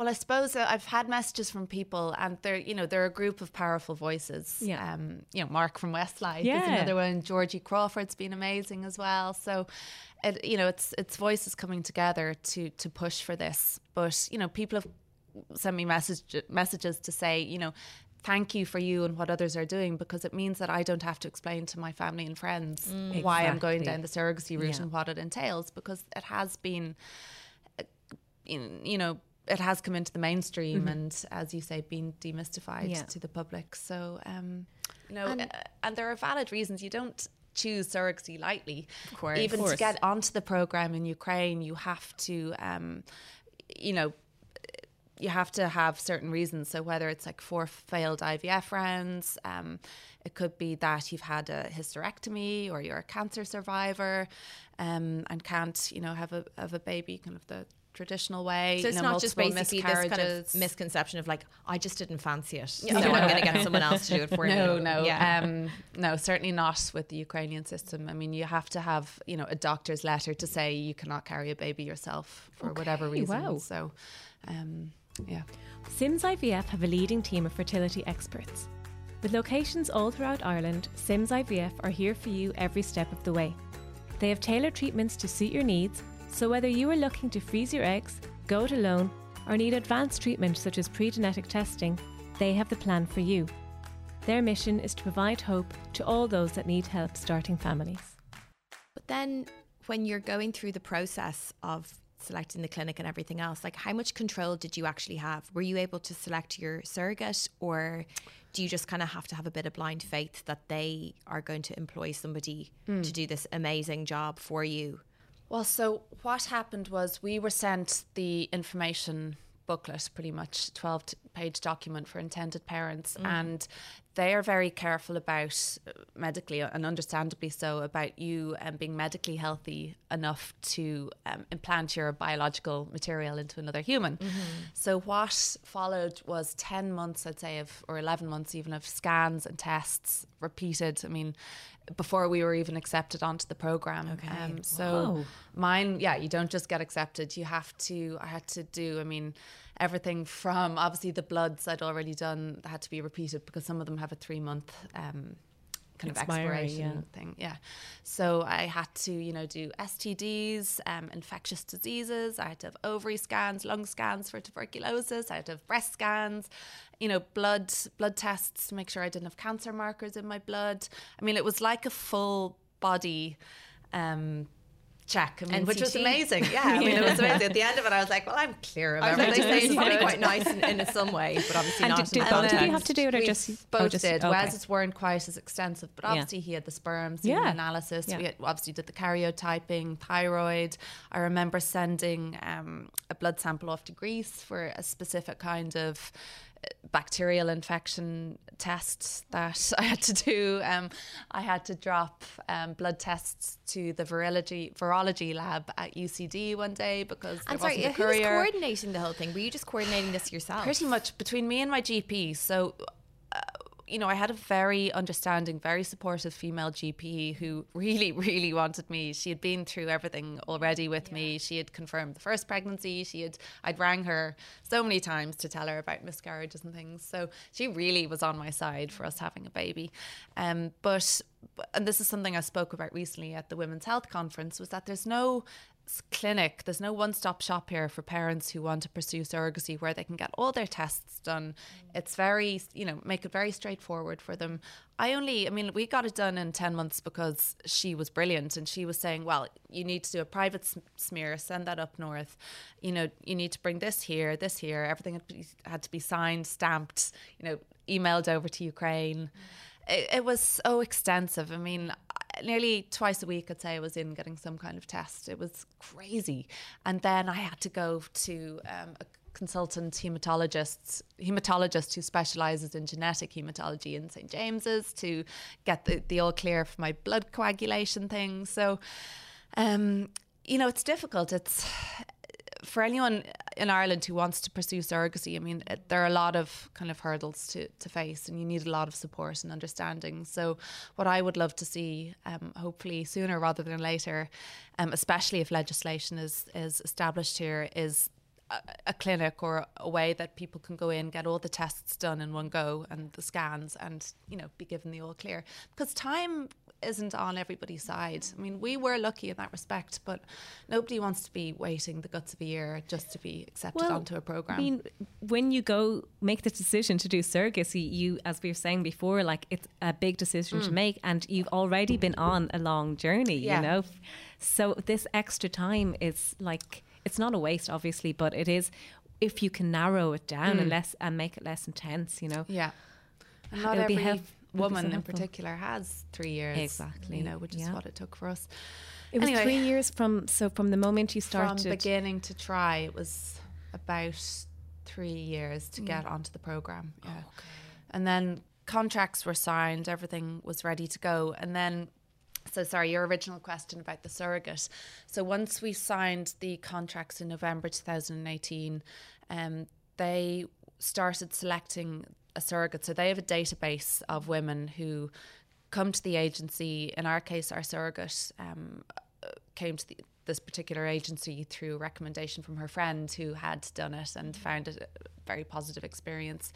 Well, I suppose uh, I've had messages from people, and they're you know they're a group of powerful voices. Yeah. Um, you know, Mark from Westlife yeah. is another one. Georgie Crawford's been amazing as well. So, it you know it's it's voices coming together to to push for this. But you know, people have sent me message messages to say you know thank you for you and what others are doing because it means that I don't have to explain to my family and friends mm, why exactly. I'm going down the surrogacy route yeah. and what it entails because it has been uh, you know it has come into the mainstream mm-hmm. and, as you say, been demystified yeah. to the public. So, um, you know, and, uh, and there are valid reasons. You don't choose surrogacy lightly. Of course. Even of course. to get onto the program in Ukraine, you have to, um, you know, you have to have certain reasons. So whether it's like four failed IVF rounds, um, it could be that you've had a hysterectomy or you're a cancer survivor, um, and can't, you know, have a have a baby, kind of the traditional way. So it's you know, not just multiple basically this kind of misconception of like I just didn't fancy it, so Yeah. I'm going to get someone else to do it for me. no, no, Yeah. um, no, certainly not with the Ukrainian system. I mean, you have to have, you know, a doctor's letter to say you cannot carry a baby yourself for whatever reason. wow. So, um, yeah. Sims IVF have a leading team of fertility experts. With locations all throughout Ireland, Sims IVF are here for you every step of the way. They have tailored treatments to suit your needs, so whether you are looking to freeze your eggs, go it alone, or need advanced treatment such as pre genetic testing, they have the plan for you. Their mission is to provide hope to all those that need help starting families. But then when you're going through the process of selecting the clinic and everything else, like how much control did you actually have? Were you able to select your surrogate or do you just kind of have to have a bit of blind faith that they are going to employ somebody hmm. to do this amazing job for you? Well, so what happened was we were sent the information booklet, pretty much 12 page document for intended parents, and they are very careful about uh, medically and understandably so about you um, being medically healthy enough to um, implant your biological material into another human. So what followed was 10 months, I'd say, of or 11 months even of scans and tests repeated. I mean, before we were even accepted onto the program. Okay. Um, so Wow. mine, yeah, you don't just get accepted. You have to. I had to do. I mean, everything from obviously the bloods I'd already done had to be repeated because some of them have a three month. Um, kind of Expiry, expiration yeah. thing yeah. So i had to you know do stds um, infectious diseases. I had to have ovary scans lung scans for tuberculosis. I had to have breast scans you know blood blood tests to make sure i didn't have cancer markers in my blood. I mean it was like a full body um check I mean, which was amazing yeah i mean it was amazing at the end of it i was like well i'm clear of I was like, everything they say it's probably quite nice in, in some way, but obviously And not. did- did in both of you have to do it or We just- both oh, just- did. okay. Wes's weren't quite as extensive, but Yeah. obviously he had the sperm semen Yeah. analysis. Yeah. We had, obviously did the karyotyping, thyroid. I remember sending um, a blood sample off to Greece for a specific kind of bacterial infection tests that I had to do. Um, I had to drop um, blood tests to the virology virology lab at UCD one day because And sorry, who was coordinating the whole thing? Were you just coordinating this yourself? Pretty much between me and my GP. So, you know, I had a very understanding, very supportive female GP who really, really wanted me. She had been through everything already with me. She had confirmed the first pregnancy. She had, I'd rang her so many times to tell her about miscarriages and things. So she really was on my side for us having a baby. Um, but, and this is something I spoke about recently at the Women's Health Conference, was that there's no clinic. There's no one stop shop here for parents who want to pursue surrogacy where they can get all their tests done. Mm. It's very, you know, make it very straightforward for them. I only, I mean, we got it done in 10 months because she was brilliant and she was saying, well, you need to do a private smear, send that up north. You know, you need to bring this here, this here. Everything had, to be, had to be signed, stamped, you know, emailed over to Ukraine. Mm. It, it was so extensive. I mean, nearly twice a week, I'd say I was in getting some kind of test. It was crazy. And then I had to go to um, a consultant hematologist, hematologist who specializes in genetic hematology in St. James's to get the, the all clear for my blood coagulation thing. So, um, you know, it's difficult. It's for anyone in Ireland who wants to pursue surrogacy, I mean, it, there are a lot of kind of hurdles to, to face, and you need a lot of support and understanding. So, what I would love to see, um, hopefully sooner rather than later, um, especially if legislation is is established here, is a clinic or a way that people can go in, get all the tests done in one go, and the scans, and you know, be given the all clear. Because time isn't on everybody's side. I mean, we were lucky in that respect, but nobody wants to be waiting the guts of a year just to be accepted onto a program. I mean, when you go make the decision to do surrogacy, you, as we were saying before, like it's a big decision to mm. make, and you've already been on a long journey, Yeah. you know. So this extra time is like it's not a waste, obviously, but it is if you can narrow it down mm. and less and make it less intense, you know. yeah, and not It'll every woman in particular has three years. Exactly, you know, which is yeah. what it took for us. It was three years from so from the moment you started. From beginning to try, it was about three years to get onto the program. Yeah. And then contracts were signed, everything was ready to go. And then so sorry, your original question about the surrogate. So once we signed the contracts in November 2018, um, they started selecting a surrogate. So they have a database of women who come to the agency. In our case, our surrogate um, came to the, this particular agency through a recommendation from her friend who had done it and found it a very positive experience.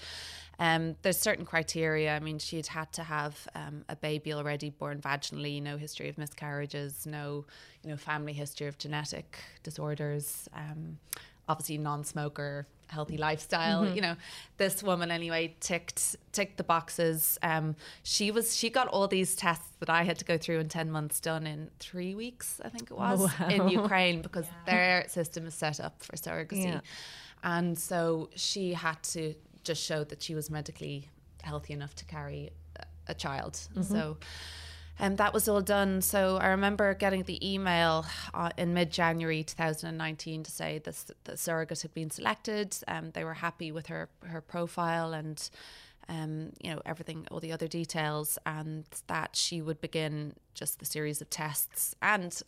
Um, there's certain criteria. I mean, she'd had to have um, a baby already born vaginally, no history of miscarriages, no, you know, family history of genetic disorders. Um, obviously, non-smoker, healthy lifestyle. Mm-hmm. You know, this woman anyway ticked ticked the boxes. Um, she was she got all these tests that I had to go through in ten months done in three weeks. I think it was oh, wow. in Ukraine because yeah. their system is set up for surrogacy, yeah. and so she had to just show that she was medically healthy enough to carry a, a child. Mm-hmm. So and that was all done. So I remember getting the email uh, in mid January 2019 to say this, the surrogate had been selected. Um, they were happy with her her profile and um, you know everything, all the other details, and that she would begin just the series of tests and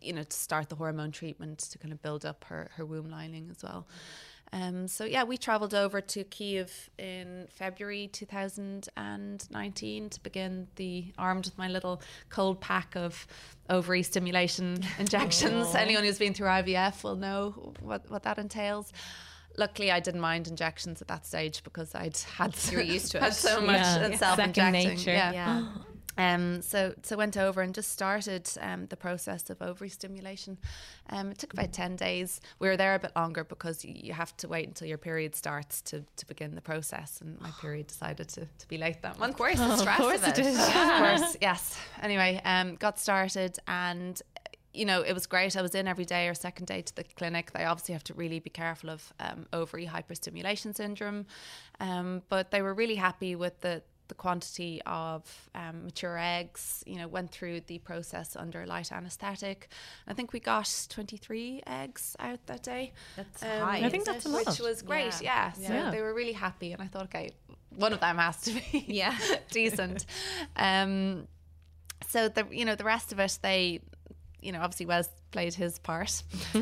you know to start the hormone treatment to kind of build up her her womb lining as well. Mm-hmm. Um, so yeah, we travelled over to Kiev in February 2019 to begin the armed with my little cold pack of ovary stimulation injections. Oh. Anyone who's been through IVF will know what, what that entails. Luckily, I didn't mind injections at that stage because I'd had you were used to it. had so much yeah. self-injecting. Yeah. yeah. Um, so so went over and just started um, the process of ovary stimulation. Um, it took about ten days. We were there a bit longer because you have to wait until your period starts to, to begin the process. And my period decided to, to be late that month. Of course, stress of course of it. it is. Of course, yes. Anyway, um, got started and you know, it was great. I was in every day or second day to the clinic. They obviously have to really be careful of um, ovary hyperstimulation syndrome, um, but they were really happy with the the quantity of um, mature eggs, you know, went through the process under light anaesthetic. I think we got 23 eggs out that day. That's um, high. I think that's a lot. Which was great, yeah. yeah. So yeah. they were really happy. And I thought, okay, one of them has to be yeah. decent. Um, so the you know the rest of it they you know obviously Wes played his part.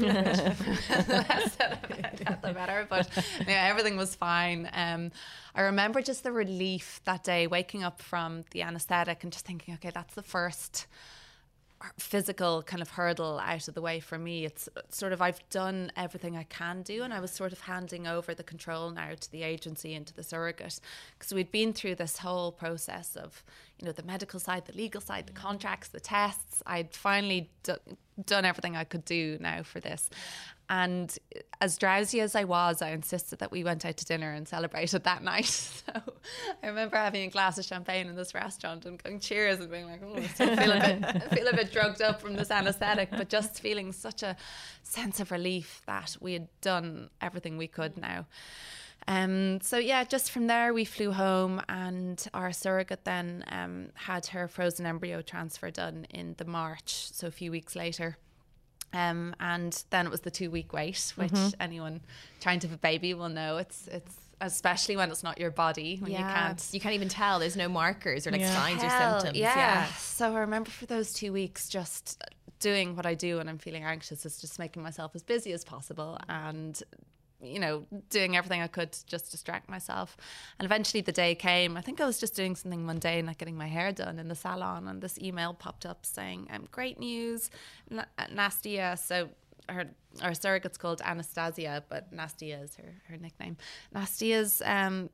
The better but yeah everything was fine. Um, I remember just the relief that day, waking up from the anesthetic and just thinking, okay, that's the first physical kind of hurdle out of the way for me. It's sort of I've done everything I can do, and I was sort of handing over the control now to the agency and to the surrogate because we'd been through this whole process of you know the medical side, the legal side, the contracts, the tests. I'd finally do, done everything I could do now for this, and as drowsy as I was, I insisted that we went out to dinner and celebrated that night. So I remember having a glass of champagne in this restaurant and going cheers and being like, oh, I feel a bit, feel a bit drugged up from this anesthetic, but just feeling such a sense of relief that we had done everything we could now. Um, so yeah, just from there we flew home, and our surrogate then um, had her frozen embryo transfer done in the March, so a few weeks later. Um, and then it was the two week wait, which mm-hmm. anyone trying to have a baby will know. It's it's especially when it's not your body when yeah. you can't you can't even tell. There's no markers or like yeah. signs Hell, or symptoms. Yeah. yeah. So I remember for those two weeks just doing what I do when I'm feeling anxious is just making myself as busy as possible and you know, doing everything I could to just distract myself. And eventually the day came. I think I was just doing something mundane, like getting my hair done in the salon, and this email popped up saying, um, "Great news, N- Nastia." So her our surrogate's called Anastasia, but Nastia is her her nickname. Nastia's um,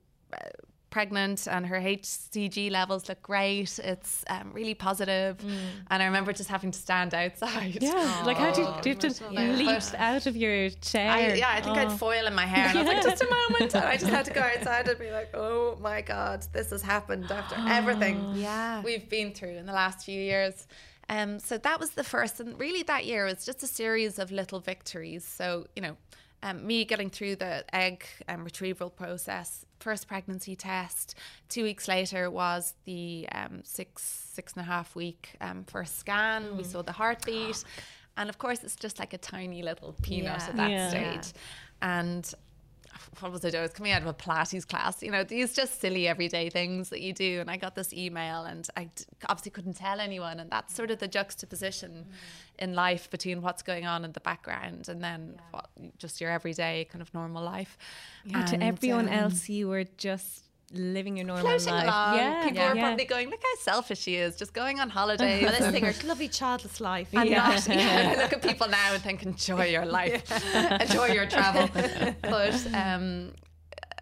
pregnant and her HCG levels look great. It's um, really positive. Mm. And I remember just having to stand outside. Yeah. Aww. Like, how do you, do you have to yeah. leap out of your chair? I, yeah, I think oh. I'd foil in my hair. And. I was like, just a moment. And I just had to go outside and be like, oh my God, this has happened after everything yeah. we've been through in the last few years. Um, so that was the first. And really, that year was just a series of little victories. So, you know, um, me getting through the egg um, retrieval process, first pregnancy test. Two weeks later was the um, six six and a half week um, first scan. Mm. We saw the heartbeat, and of course it's just like a tiny little peanut yeah. at that yeah. stage. And what was I doing? I was coming out of a Pilates class, you know, these just silly everyday things that you do. And I got this email and I obviously couldn't tell anyone. And that's sort of the juxtaposition mm. in life between what's going on in the background and then yeah. what, just your everyday kind of normal life. Yeah, and, to everyone um, else, you were just living your normal life. Along. Yeah, people yeah. are probably going, look how selfish she is, just going on holidays. well, this singer, lovely childless life. And yeah. Not, yeah. look at people now and think, enjoy your life, enjoy your travel. but um,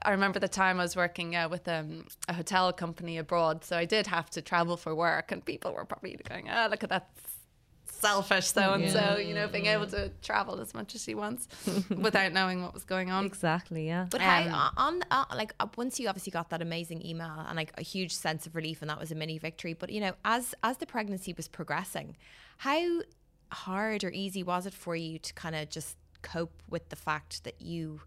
I remember the time I was working uh, with um, a hotel company abroad, so I did have to travel for work, and people were probably going, "Oh, look at that selfish so and so, you know, being able to travel as much as she wants without knowing what was going on. Exactly, yeah. But um, how on uh, like uh, once you obviously got that amazing email and like a huge sense of relief and that was a mini victory, but you know, as as the pregnancy was progressing, how hard or easy was it for you to kind of just cope with the fact that you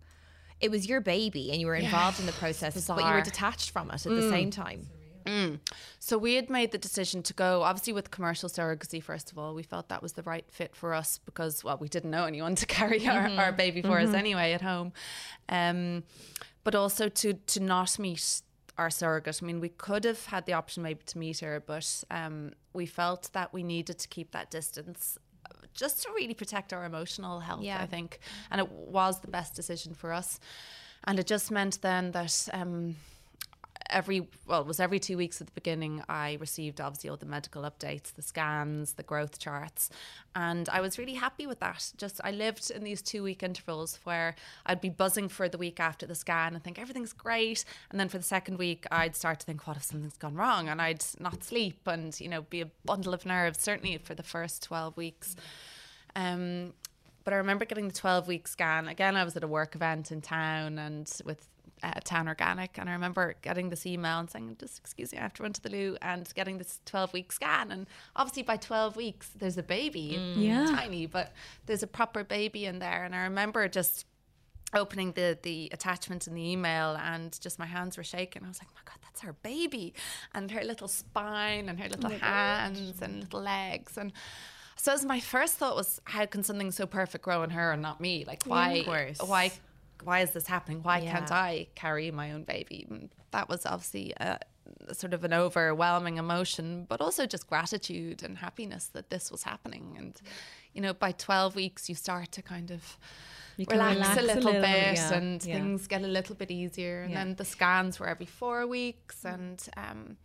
it was your baby and you were involved yeah, in the process, but you were detached from it at mm. the same time. Mm. So we had made the decision to go, obviously, with commercial surrogacy. First of all, we felt that was the right fit for us because, well, we didn't know anyone to carry our, mm-hmm. our baby for mm-hmm. us anyway at home, um, but also to to not meet our surrogate. I mean, we could have had the option maybe to meet her, but um, we felt that we needed to keep that distance just to really protect our emotional health, yeah. I think. And it was the best decision for us. And it just meant then that um, every well it was every two weeks at the beginning i received obviously all the medical updates the scans the growth charts. And i was really happy with that. Just i lived in these two week intervals where i'd be buzzing for the week after the scan and think everything's great. And then for the second week i'd start to think what if something's gone wrong? And i'd not sleep and you know be a bundle of nerves certainly for the first 12 weeks. Um, but I remember getting the 12 week scan. Again, I was at a work event in town and with uh, Town Organic, and I remember getting this email and saying, "Just excuse me, I have to run to the loo," and getting this twelve week scan. And obviously, by twelve weeks, there's a baby, mm. yeah, tiny, but there's a proper baby in there. And I remember just opening the the attachment in the email and just my hands were shaking. I was like, oh my God, that's our baby. And her little spine and her little oh hands gosh. and little legs. And so as my first thought was, how can something so perfect grow in her and not me? Like why why why is this happening? Why yeah. can't I carry my own baby? And that was obviously a, sort of an overwhelming emotion, but also just gratitude and happiness that this was happening. And, you know, by 12 weeks, you start to kind of relax, relax, a little, a little bit yeah, and yeah. things get a little bit easier. And then the scans were every four weeks. And, um,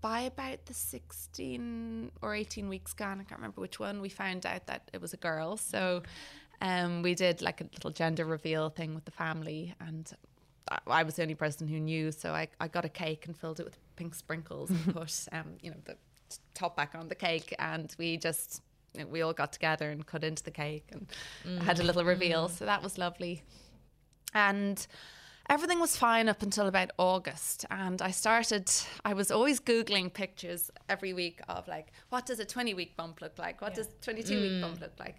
by about the 16 or 18 week scan, I can't remember which one, we found out that it was a girl. So um, we did like a little gender reveal thing with the family, and I was the only person who knew. So I, I got a cake and filled it with pink sprinkles and put, um, you know, the top back on the cake, and we just we all got together and cut into the cake and mm. had a little reveal. Mm. So that was lovely, and everything was fine up until about August. And I started, I was always Googling pictures every week of like, what does a 20 week bump look like? What yeah. does 22 mm. week bump look like?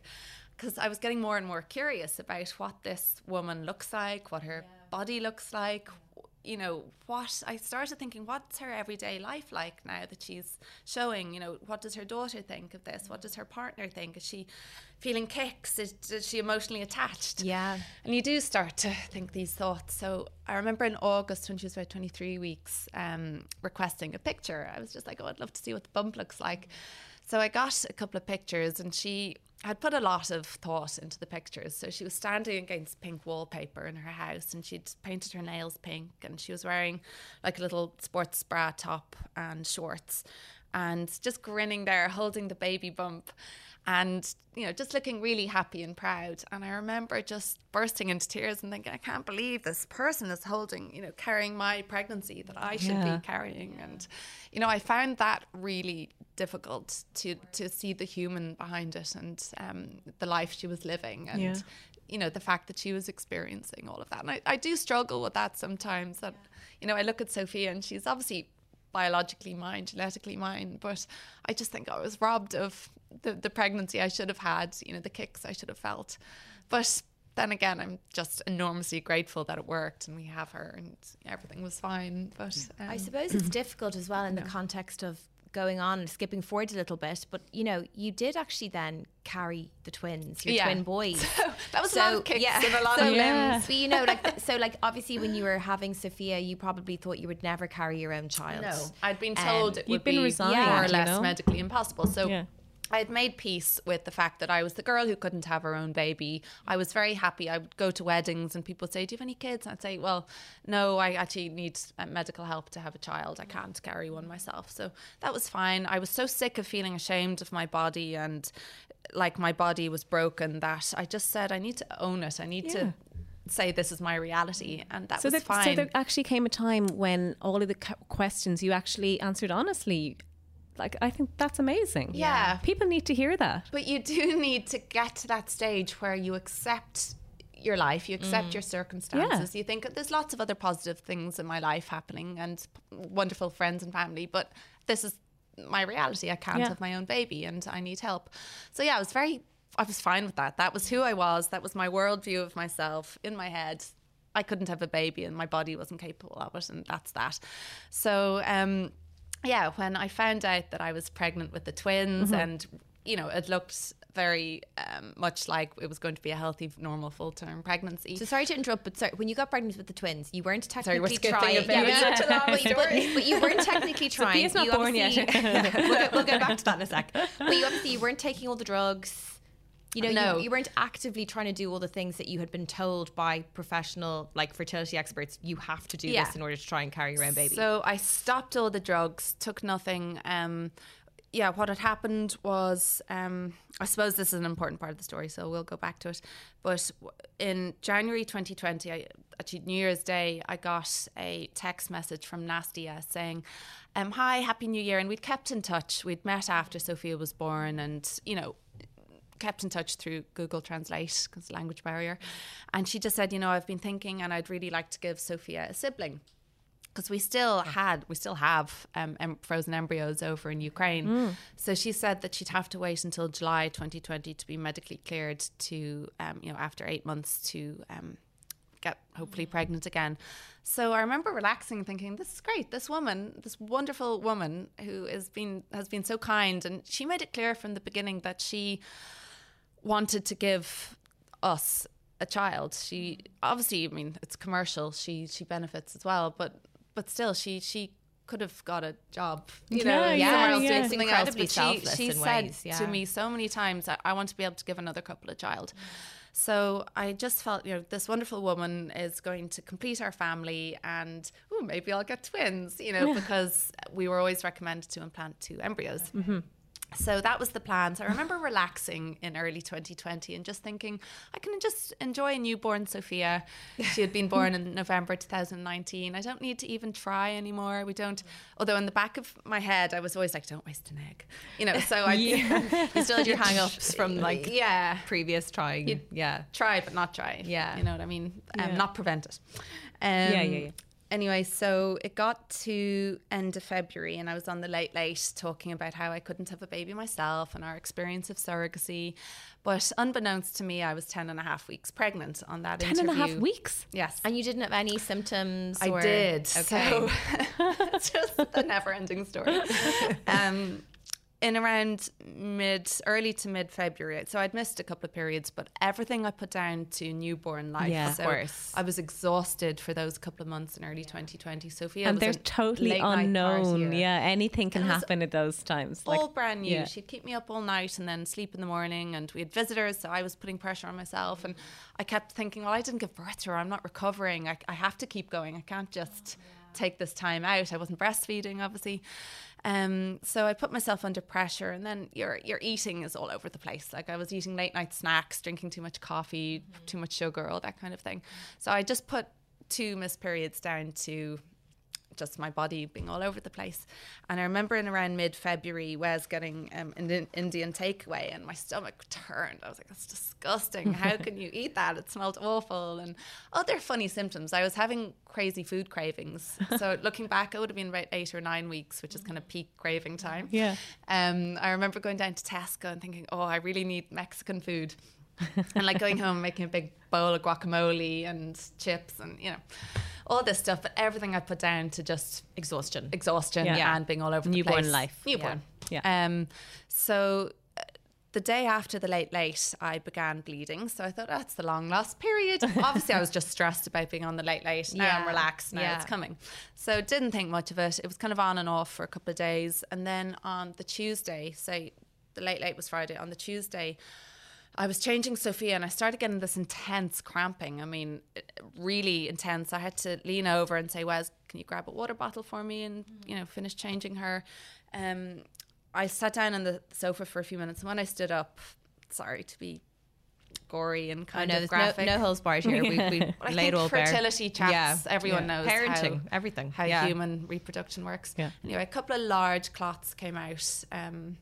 Because I was getting more and more curious about what this woman looks like, what her yeah. body looks like. You know, what I started thinking, what's her everyday life like now that she's showing? You know, what does her daughter think of this? What does her partner think? Is she feeling kicks? Is, is she emotionally attached? Yeah. And you do start to think these thoughts. So I remember in August when she was about 23 weeks um, requesting a picture. I was just like, oh, I'd love to see what the bump looks like. So I got a couple of pictures and she had put a lot of thought into the pictures. So she was standing against pink wallpaper in her house and she'd painted her nails pink and she was wearing like a little sports bra top and shorts and just grinning there, holding the baby bump and you know just looking really happy and proud and i remember just bursting into tears and thinking i can't believe this person is holding you know carrying my pregnancy that i should yeah. be carrying and you know i found that really difficult to to see the human behind it and um, the life she was living and yeah. you know the fact that she was experiencing all of that and I, I do struggle with that sometimes that you know i look at sophia and she's obviously biologically mine, genetically mine. But I just think I was robbed of the, the pregnancy I should have had, you know, the kicks I should have felt. But then again, I'm just enormously grateful that it worked and we have her and everything was fine. But um, I suppose it's difficult as well in the context of going on and skipping forward a little bit, but you know, you did actually then carry the twins, your Yeah. twin boys. So, that was a lot of kicks and a lot so, of Yeah. limbs. But you know, like so, like obviously, when you were having Sophia, you probably thought you would never carry your own child. No, I'd been Um, told it You'd would been be resigned, more or you less know? medically impossible. So Yeah. I had made peace with the fact that I was the girl who couldn't have her own baby. I was very happy. I would go to weddings and people would say, "Do you have any kids?" And I'd say, "Well, no, I actually need uh, medical help to have a child. I can't carry one myself." So that was fine. I was so sick of feeling ashamed of my body and like my body was broken that I just said, "I need to own it. I need Yeah. to." Say this is my reality, and that so was there, fine. so there actually came a time when all of the questions you actually answered honestly. Like I think that's amazing. Yeah. people need to hear that. But you do need to get to that stage where you accept your life, you accept your circumstances. You think there's lots of other positive things in my life happening and p- wonderful friends and family, but this is my reality. I can't Yeah. have my own baby and I need help. So yeah, I was very I was fine with that. That was who I was. That was my worldview of myself in my head. I couldn't have a baby and my body wasn't capable of it and that's that. So um yeah, when I found out that I was pregnant with the twins Mm-hmm. and you know, it looked very um, much like it was going to be a healthy, normal, full term pregnancy. So sorry to interrupt, but sorry, when you got pregnant with the twins, you weren't technically we're trying. a bit. but Yeah. you- Such but, but, but you weren't technically trying. Sophia's not You born yet. we'll, get, we'll get back to that in a sec. But you obviously you weren't taking all the drugs. You know, No. you, you weren't actively trying to do all the things that you had been told by professional, like fertility experts. You have to do Yeah. this in order to try and carry your own baby. So I stopped all the drugs, took nothing. Um, yeah, what had happened was, um, I suppose this is an important part of the story, so we'll go back to it. But in January 2020, I, actually New Year's Day, I got a text message from Nastia saying, um, "Hi, Happy New Year," and we'd kept in touch. We'd met after Sophia was born, and you know, kept in touch through Google Translate because language barrier. And she just said, you know, I've been thinking, and I'd really like to give Sophia a sibling because we still had we still have um, em- frozen embryos over in Ukraine. So she said that she'd have to wait until July 2020 to be medically cleared to um, you know after eight months to um, get hopefully pregnant again. So I remember relaxing thinking, this is great. This woman, this wonderful woman who has been has been so kind, and she made it clear from the beginning that she wanted to give us a child. She obviously, I mean, it's commercial. She she benefits as well, but but still, she she could have got a job, you know, Yeah, somewhere yeah, else yeah. doing It's something else. incredibly But she selfless she said ways, yeah. to me so many times that I want to be able to give another couple a child. So I just felt, you know, this wonderful woman is going to complete our family, and ooh, maybe I'll get twins, you know, because we were always recommended to implant two embryos. Mm-hmm. So that was the plan. So I remember relaxing in early 2020 and just thinking, I can just enjoy a newborn Sophia. She had been born in November 2019. I don't need to even try anymore. We don't, although in the back of my head, I was always like, don't waste an egg. You know, so I yeah. you still had your hang-ups from like yeah, previous trying. You'd- yeah. try but not try. Yeah. You know what I mean? Um, Yeah. Not prevent it. Um, yeah, yeah. Anyway, so it got to end of February, and I was on the late late talking about how I couldn't have a baby myself and our experience of surrogacy. But unbeknownst to me, I was 10 and a half weeks pregnant on that Ten and a half weeks. Yes. And you didn't have any symptoms? I or- did. Okay. So it's just a never ending story. Um, in around mid, early to mid February. So I'd missed a couple of periods, but everything I put down to newborn life. Yeah. Of course. I was exhausted for those couple of months in early 2020. Sophia and they're totally unknown. Yeah, anything can happen at those times. all brand new. yeah. She'd keep me up all night and then sleep in the morning. And we had visitors, so I was putting pressure on myself. And I kept thinking, well, I didn't give birth to her. I'm not recovering. I, I have to keep going. I can't just take this time out. I wasn't breastfeeding, obviously. Um, so I put myself under pressure, and then your your eating is all over the place. Like I was eating late night snacks, drinking too much coffee, too much sugar, all that kind of thing. So I just put two missed periods down to just my body being all over the place. And I remember in around mid February, Wes getting um, an Indian takeaway, and my stomach turned. I was like, "That's disgusting! How can you eat that? It smelled awful." And other funny symptoms. I was having crazy food cravings. So looking back, it would have been about eight or nine weeks, which is kind of peak craving time. Yeah. Um, I remember going down to Tesco and thinking, "Oh, I really need Mexican food." and like going home making a big bowl of guacamole and chips and you know all this stuff, but everything I put down to just Exhaustion. exhaustion Yeah. and being all over the place. Newborn life. Newborn. Yeah. Um. So. uh, The day after the late late, I began bleeding. So I thought, oh, that's the long lost period. Obviously, I was just stressed about being on the late late. Now I'm relaxed. Now Yeah. it's coming. So didn't think much of it. It was kind of on and off for a couple of days. And then on the Tuesday, say the late late was Friday, on the Tuesday, I was changing Sophia and I started getting this intense cramping. I mean, really intense. I had to lean over and say, Wes, can you grab a water bottle for me and, you know, finish changing her? Um, I sat down on the sofa for a few minutes and when I stood up, sorry to be gory and kind know of graphic. no, no holes barred here. We, we I laid all bare. fertility chats, everyone knows parenting, how- everything. how yeah. human reproduction works. Yeah. Anyway, a couple of large clots came out. Um,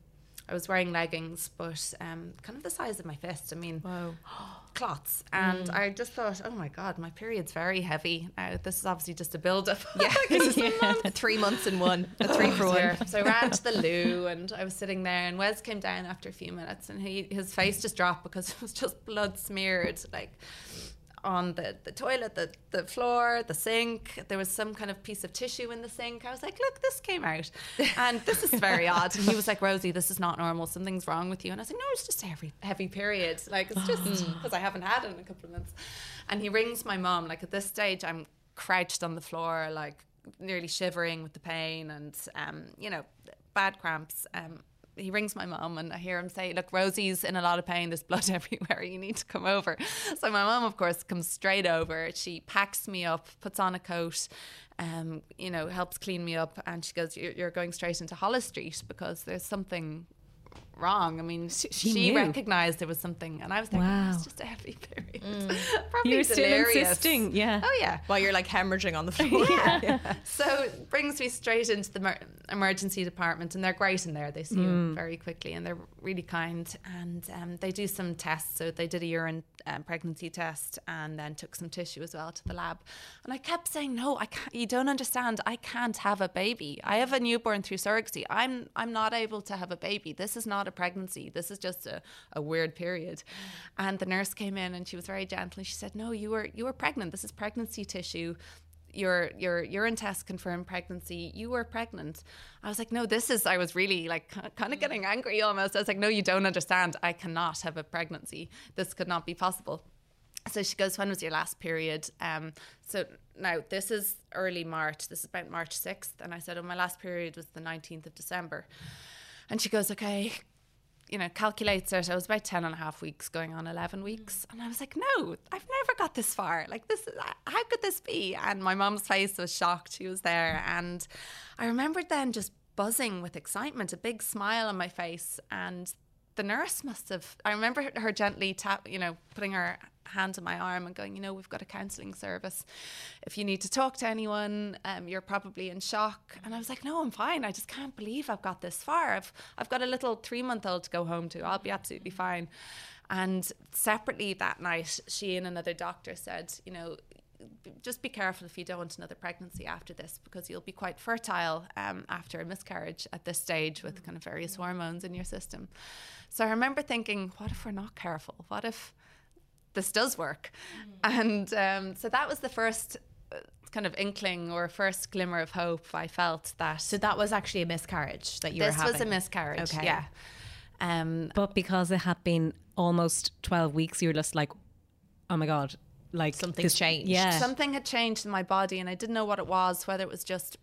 I was wearing leggings, but um, kind of the size of my fist. I mean, Whoa. clots. And I just thought, oh my God, my period's very heavy. Now, this is obviously just a build up. Yeah. Three months in one. A three for one. So I ran to the loo and I was sitting there and Wes came down after a few minutes and he his face just dropped because it was just blood smeared like on the, the toilet, the, the floor, the sink. There was some kind of piece of tissue in the sink. I was like, look, this came out. And this is very odd. And he was like, Rosie, this is not normal. Something's wrong with you. And I was like, no, it's just a heavy, heavy period. Like, it's just because I haven't had it in a couple of months. And he rings my mom. Like, at this stage, I'm crouched on the floor, like, nearly shivering with the pain and, um, you know, bad cramps. Um, he rings my mum and I hear him say, Look, Rosie's in a lot of pain. There's blood everywhere. You need to come over. So my mum, of course, comes straight over. She packs me up, puts on a coat, um, you know, helps clean me up. And she goes, you're going straight into Holles Street because there's something wrong. I mean, she, she she recognized there was something. And I was thinking, Wow. It's just a heavy period. Probably You were still insisting, yeah. Oh, yeah. While you're like hemorrhaging on the floor. Yeah. so it brings me straight into the mer- emergency department, and they're great in there. They see you very quickly, and they're really kind. And um, they do some tests. So they did a urine um, pregnancy test, and then took some tissue as well to the lab. And I kept saying, "No, I can't. You don't understand. I can't have a baby. I have a newborn through surrogacy. I'm I'm not able to have a baby. This is not a pregnancy. This is just a, a weird period." And the nurse came in, and she was very gentle. She said, "No, you were you were pregnant. This is pregnancy tissue." your your urine test confirmed pregnancy. You were pregnant. I was like no this is i was really like kind of getting angry almost. I was like no you don't understand. I cannot have a pregnancy. This could not be possible. So she goes when was your last period? Um so now this is early march. This is about march 6th and i said oh my last period was the 19th of december. And she goes okay you know, calculates it. I was about 10 and a half weeks going on 11 weeks. Mm. And I was like, no, I've never got this far. Like, this is, how could this be? And my mum's face was shocked. She was there. And I remembered then just buzzing with excitement, a big smile on my face. And the nurse must have, I remember her gently tap, you know, putting her hand on my arm and going, you know, we've got a counselling service. If you need to talk to anyone, um, you're probably in shock. And I was like, no, I'm fine. I just can't believe I've got this far. I've I've got a little three month old to go home to. I'll be absolutely fine. And separately that night, she and another doctor said, you know, just be careful if you don't want another pregnancy after this because you'll be quite fertile um, after a miscarriage at this stage with kind of various hormones in your system. So I remember thinking, what if we're not careful? What if this does work? And um, so that was the first uh, kind of inkling or first glimmer of hope I felt that So that was actually a miscarriage that you this were having. This was a miscarriage. Okay. Yeah. Um, But because it had been almost 12 weeks, you were just like, oh my God, like Something's changed. Yeah. something had changed in my body and I didn't know what it was, whether it was just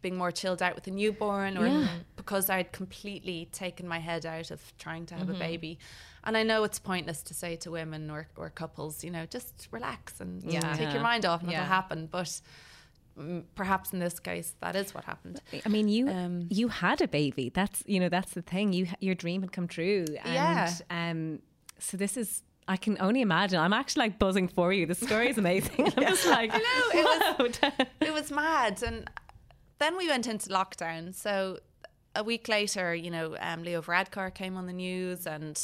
being more chilled out with a newborn or Yeah. because I'd completely taken my head out of trying to have Mm-hmm. a baby. And I know it's pointless to say to women or, or couples, you know, just relax and Yeah. take Yeah. your mind off and Yeah. it'll happen. But mm, perhaps in this case, that is what happened. I mean, you Um, you had a baby. That's you know that's the thing. You your dream had come true. And, Yeah. Um. So this is. I can only imagine. I'm actually like buzzing for you. The story is amazing. I'm just like, I know, it wow. it was mad. And then we went into lockdown. So a week later, you know, um, Leo Varadkar came on the news and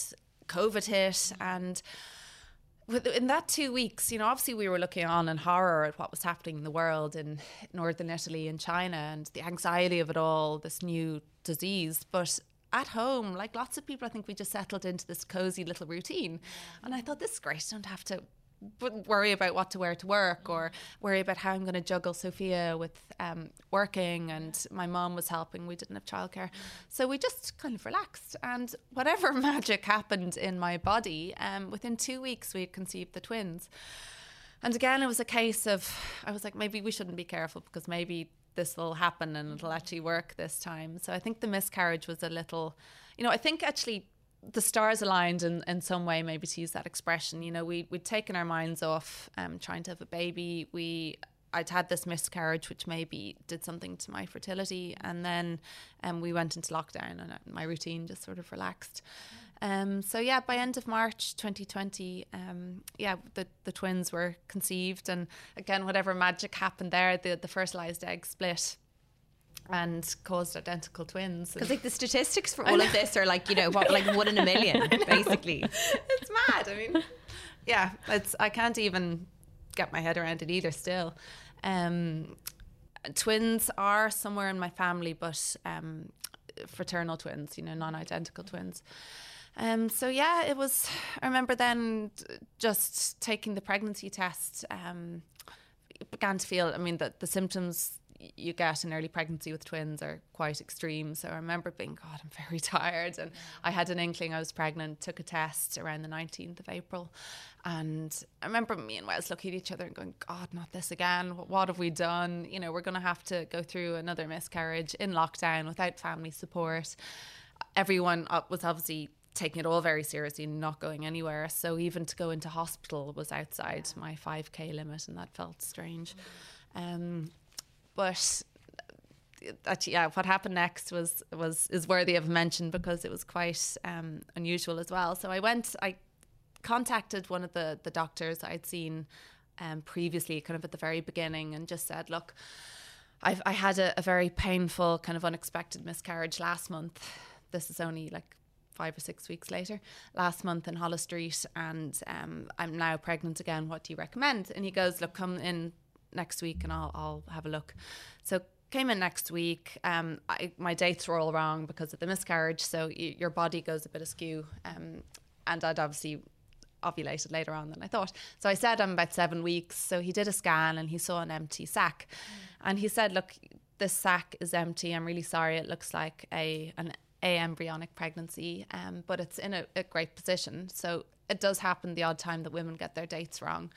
COVID hit. And in that two weeks, you know, obviously we were looking on in horror at what was happening in the world in northern Italy and China and the anxiety of it all, this new disease. But at home, like lots of people, I think we just settled into this cozy little routine. And I thought, this is great. I don't have to worry about what to wear to work or worry about how I'm going to juggle Sophia with um, working and my mom was helping. We didn't have childcare. So we just kind of relaxed. And whatever magic happened in my body, um, within two weeks, we had conceived the twins. And again, it was a case of, I was like, maybe we shouldn't be careful because maybe this will happen and it'll actually work this time. So I think the miscarriage was a little, you know, I think actually the stars aligned in, in some way, maybe to use that expression. You know, we, we'd taken our minds off um, trying to have a baby. We I'd had this miscarriage, which maybe did something to my fertility, and then um, we went into lockdown, and uh, my routine just sort of relaxed. Um, so yeah, by end of March 2020, um, yeah, the the twins were conceived, and again, whatever magic happened there, the the fertilized egg split and caused identical twins. Because like the statistics for all of this are like you know what like one in a million basically. it's mad. I mean, yeah, it's I can't even get my head around it either. Still, um, twins are somewhere in my family, but um, fraternal twins, you know, non-identical twins. Um, so yeah, it was. I remember then just taking the pregnancy test. Um, began to feel. I mean, the the symptoms you get in early pregnancy with twins are quite extreme. So I remember being, God, I'm very tired. And I had an inkling I was pregnant, took a test around the 19th of April. And I remember me and Wes looking at each other and going, God, not this again. What have we done? You know, we're going to have to go through another miscarriage in lockdown without family support. Everyone was obviously taking it all very seriously and not going anywhere. So even to go into hospital was outside my 5K limit, and that felt strange. Um, but that yeah, what happened next was was is worthy of mention because it was quite um, unusual as well. So I went, I contacted one of the the doctors I'd seen um, previously, kind of at the very beginning, and just said, look. I've, I had a, a very painful, kind of unexpected miscarriage last month. This is only like five or six weeks later, last month in Holles Street, and um, I'm now pregnant again. What do you recommend? And he goes, Look, come in next week and I'll, I'll have a look. So came in next week. Um, I, my dates were all wrong because of the miscarriage. So y- your body goes a bit askew. Um, and I'd obviously ovulated later on than I thought. So I said I'm about seven weeks. So he did a scan and he saw an empty sac. And he said, look, this sac is empty. I'm really sorry. It looks like a an a embryonic pregnancy, um, but it's in a, a great position. So it does happen the odd time that women get their dates wrong.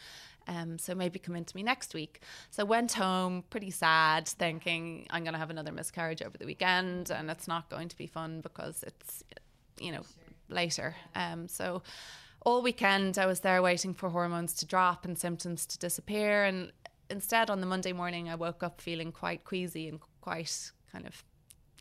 Um, so maybe come into me next week. So went home pretty sad, thinking I'm going to have another miscarriage over the weekend, and it's not going to be fun because it's, you know, later. Um, so all weekend I was there waiting for hormones to drop and symptoms to disappear, and instead on the Monday morning I woke up feeling quite queasy and quite kind of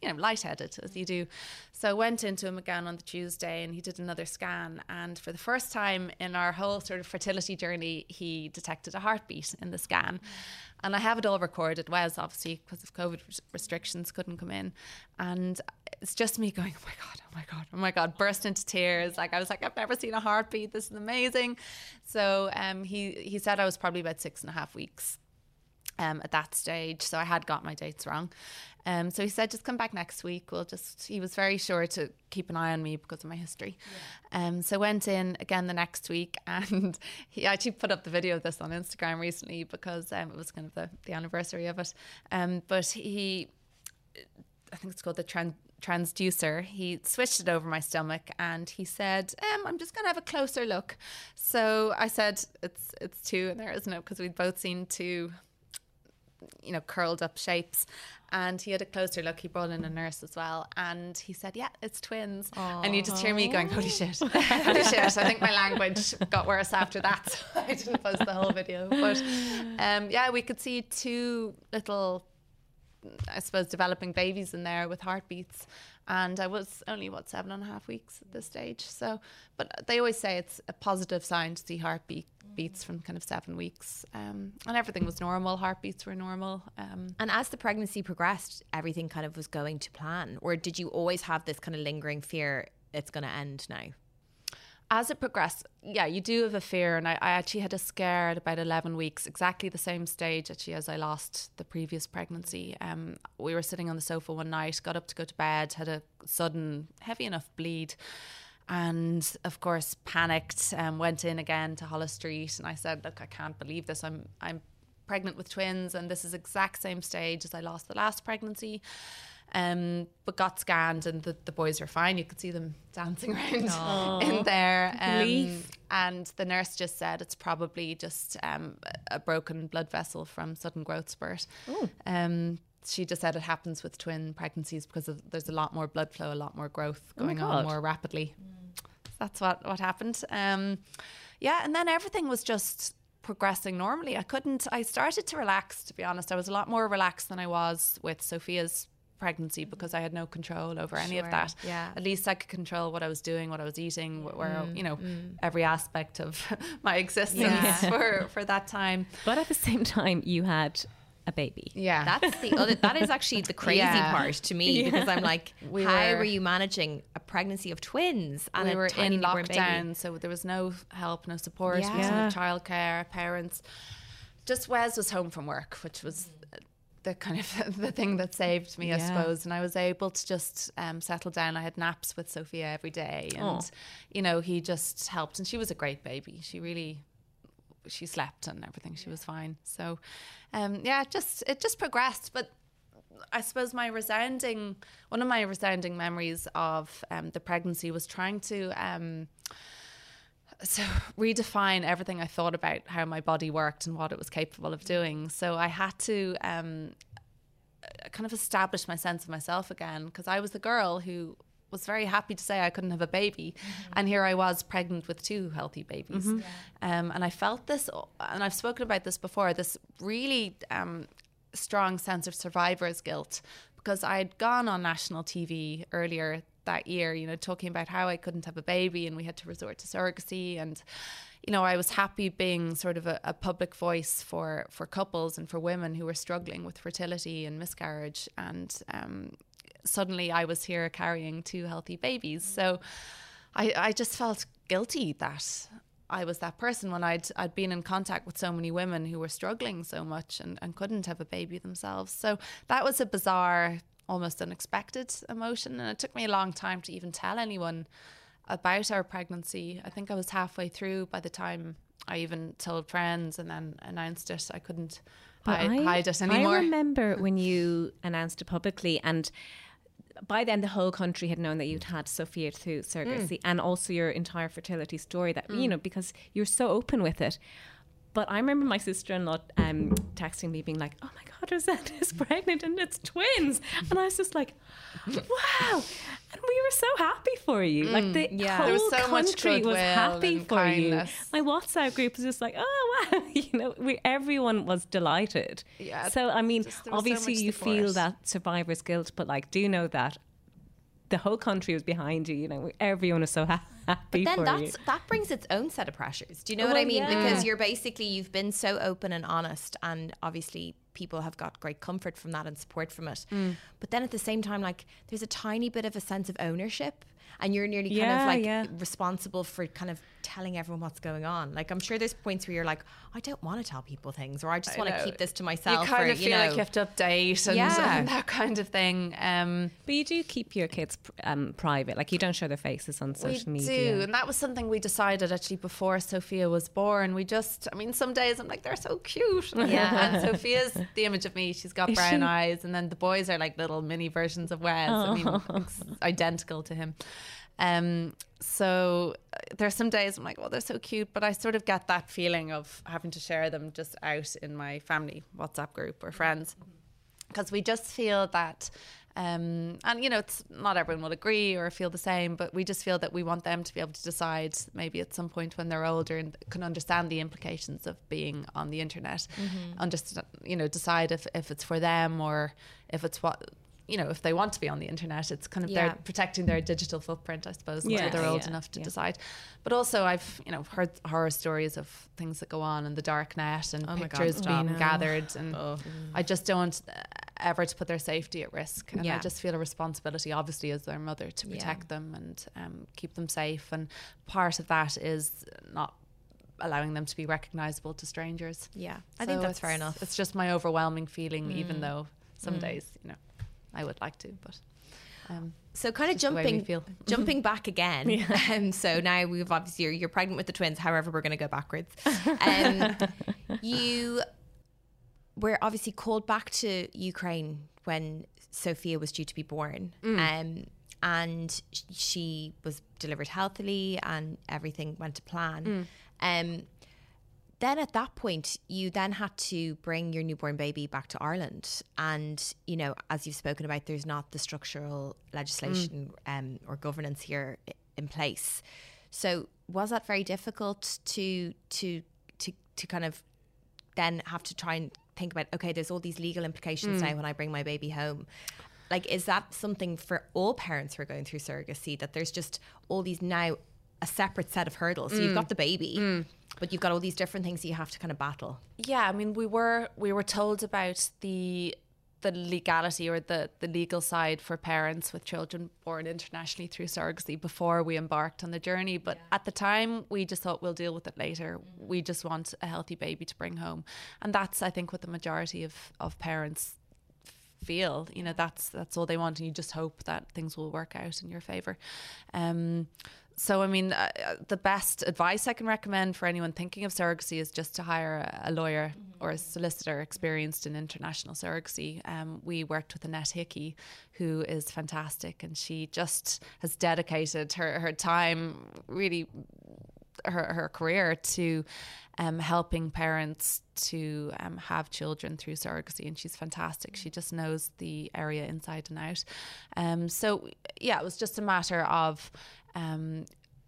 you know, lightheaded as you do. So I went into him again on the Tuesday and he did another scan. And for the first time in our whole sort of fertility journey, he detected a heartbeat in the scan. And I have it all recorded. Wes, obviously, because of COVID restrictions, couldn't come in. And it's just me going, oh my God, oh my God, oh my God, burst into tears. Like I was like, I've never seen a heartbeat. This is amazing. So um, he, he said I was probably about six and a half weeks um, at that stage. So I had got my dates wrong. Um, so he said, just come back next week. We'll just, he was very sure to keep an eye on me because of my history. Yeah. Um, so went in again the next week and he actually put up the video of this on Instagram recently because um, it was kind of the, the anniversary of it. Um, but he, I think it's called the trans transducer, he switched it over my stomach and he said, um, I'm just going to have a closer look. So I said, it's it's two and there isn't it because we'd both seen two you know, curled up shapes. And he had a closer look. He brought in a nurse as well. And he said, Yeah, it's twins. Aww. And you just hear me going, Holy shit. Holy shit. I think my language got worse after that. So I didn't post the whole video. But um, yeah, we could see two little I suppose developing babies in there with heartbeats and I was only what seven and a half weeks at this stage. So, but they always say it's a positive sign to see heartbeat beats from kind of seven weeks, um, and everything was normal. Heartbeats were normal. Um, and as the pregnancy progressed, everything kind of was going to plan, or did you always have this kind of lingering fear it's going to end now? as it progressed, yeah, you do have a fear. And I, I, actually had a scare at about 11 weeks, exactly the same stage actually as I lost the previous pregnancy. Um, we were sitting on the sofa one night, got up to go to bed, had a sudden, heavy enough bleed. And of course, panicked and um, went in again to Holles Street. And I said, Look, I can't believe this. I'm, I'm pregnant with twins, and this is exact same stage as I lost the last pregnancy. Um, but got scanned and the, the boys were fine. You could see them dancing around Aww. in there. Um, and the nurse just said it's probably just um, a broken blood vessel from sudden growth spurt. Um, she just said it happens with twin pregnancies because of, there's a lot more blood flow, a lot more growth oh going oh on more rapidly. Mm. That's what, what happened. Um, yeah, and then everything was just progressing normally. I couldn't, I started to relax, to be honest. I was a lot more relaxed than I was with Sophia's pregnancy because I had no control over any sure, of that. Yeah. At least I could control what I was doing, what I was eating, where mm, you know mm. every aspect of my existence yeah. for for that time. But at the same time, you had a baby. Yeah, that's the other. That is actually the crazy yeah. part to me yeah. because I'm like, we how were, were, you managing a pregnancy of twins and we a were in lockdown, so there was no help, no support, yeah. yeah. no childcare, parents. Just Wes was home from work, which was the kind of the thing that saved me, I suppose. And I was able to just um, settle down. I had naps with Sophia every day, and oh. you know he just helped. And she was a great baby. She really, she slept and everything. She was fine. So, um, yeah, it just it just progressed. But I suppose my resounding one of my resounding memories of um, the pregnancy was trying to. Um, so redefine everything I thought about how my body worked and what it was capable of doing. So I had to um, kind of establish my sense of myself again because I was the girl who was very happy to say I couldn't have a baby, mm-hmm. and here I was pregnant with two healthy babies, mm-hmm. yeah. um, and I felt this, and I've spoken about this before. This really um, strong sense of survivor's guilt because I'd gone on national TV earlier that year, you know, talking about how I couldn't have a baby and we had to resort to surrogacy and you know, I was happy being sort of a, a, public voice for for couples and for women who were struggling with fertility and miscarriage. And um, suddenly, I was here carrying two healthy babies. Mm. So I, I just felt guilty that I was that person when I'd I'd been in contact with so many women who were struggling so much and, and couldn't have a baby themselves. So that was a bizarre almost unexpected emotion. And it took me a long time to even tell anyone about our pregnancy. I think I was halfway through by the time I even told friends and then announced it. I couldn't hide, I, hide it anymore. I remember when you announced it publicly and by then the whole country had known that you'd had Sophia through surrogacy mm. and also your entire fertility story that mm. you know because you're so open with it but I remember my sister in law um, texting me, being like, "Oh my God, Rosanna is pregnant and it's twins," and I was just like, "Wow!" And we were so happy for you. Mm, like the yeah. whole so country was happy for kindness. you. My WhatsApp group was just like, "Oh wow!" you know, we everyone was delighted. Yeah. So I mean, obviously so you feel that survivor's guilt, but like, do you know that the whole country was behind you. You know, everyone is so happy. But then that's you. that brings its own set of pressures. Do you know what I mean? Yeah. Because you're basically you've been so open and honest, and obviously people have got great comfort from that and support from it. Mm. But then at the same time, like there's a tiny bit of a sense of ownership and you're nearly yeah, kind of like yeah. responsible for kind of telling everyone what's going on. Like I'm sure there's points where you're like, I don't want to tell people things, or I just want to keep this to myself. You kind or, of feel know. like you have to update and, yeah. and that kind of thing. Um, but you do keep your kids um, private, like you don't show their faces on social we media. do, and that was something we decided actually before Sophia was born. We just, I mean, some days I'm like, they're so cute. Yeah, and Sophia's the image of me. She's got brown eyes, and then the boys are like little mini versions of Wes. I mean, identical to him. Um, so uh, there's some days I'm like, well, they're so cute, but I sort of get that feeling of having to share them just out in my family WhatsApp group or friends because we just feel that. Um, and you know, it's not everyone will agree or feel the same, but we just feel that we want them to be able to decide maybe at some point when they're older and can understand the implications of being on the internet, mm-hmm. understand, you know, decide if, if it's for them or if it's what you know, if they want to be on the internet, it's kind of yeah. they're protecting their digital footprint, I suppose, until yeah, they're old yeah, enough to decide. But also, I've you know heard horror stories of things that go on in the dark net and oh pictures being gathered, and oh. I just don't ever to put their safety at risk. And Yeah. I just feel a responsibility, obviously, as their mother to Yeah. protect them and um, keep them safe. And part of that is not allowing them to be recognizable to strangers. Yeah, I think that's fair enough. It's just my overwhelming feeling, even Mm. though some Mm. days, you know, I would like to, but. Um, So kind of just the way we jumping jumping back again. Um, so now we've obviously you're, you're pregnant with the twins. However, we're going to go backwards. Um, you were obviously called back to Ukraine when Sophia was due to be born. Um, and sh- she was delivered healthily and everything went to plan. Um, then at that point, you then had to bring your newborn baby back to Ireland. And, you know, as you've spoken about, there's not the structural legislation mm. um, or governance here in place. So was that very difficult to to to to kind of then have to try and think about, okay, there's all these legal implications now mm. when I bring my baby home. Like, is that something for all parents who are going through surrogacy that there's just all these now a separate set of hurdles? So you've mm. got the baby, but you've got all these different things that you have to kind of battle. Yeah, I mean, we were we were told about the the legality or the the legal side for parents with children born internationally through surrogacy before we embarked on the journey. But at the time, we just thought we'll deal with it later. We just want a healthy baby to bring home, and that's I think what the majority of of parents feel you know that's that's all they want and you just hope that things will work out in your favor um so i mean uh, uh, the best advice i can recommend for anyone thinking of surrogacy is just to hire a, a lawyer or a solicitor experienced in international surrogacy um, we worked with annette hickey who is fantastic and she just has dedicated her, her time really her, her career to um, helping parents to um, have children through surrogacy, and she's fantastic. She just knows the area inside and out. Um, so, yeah, it was just a matter of um,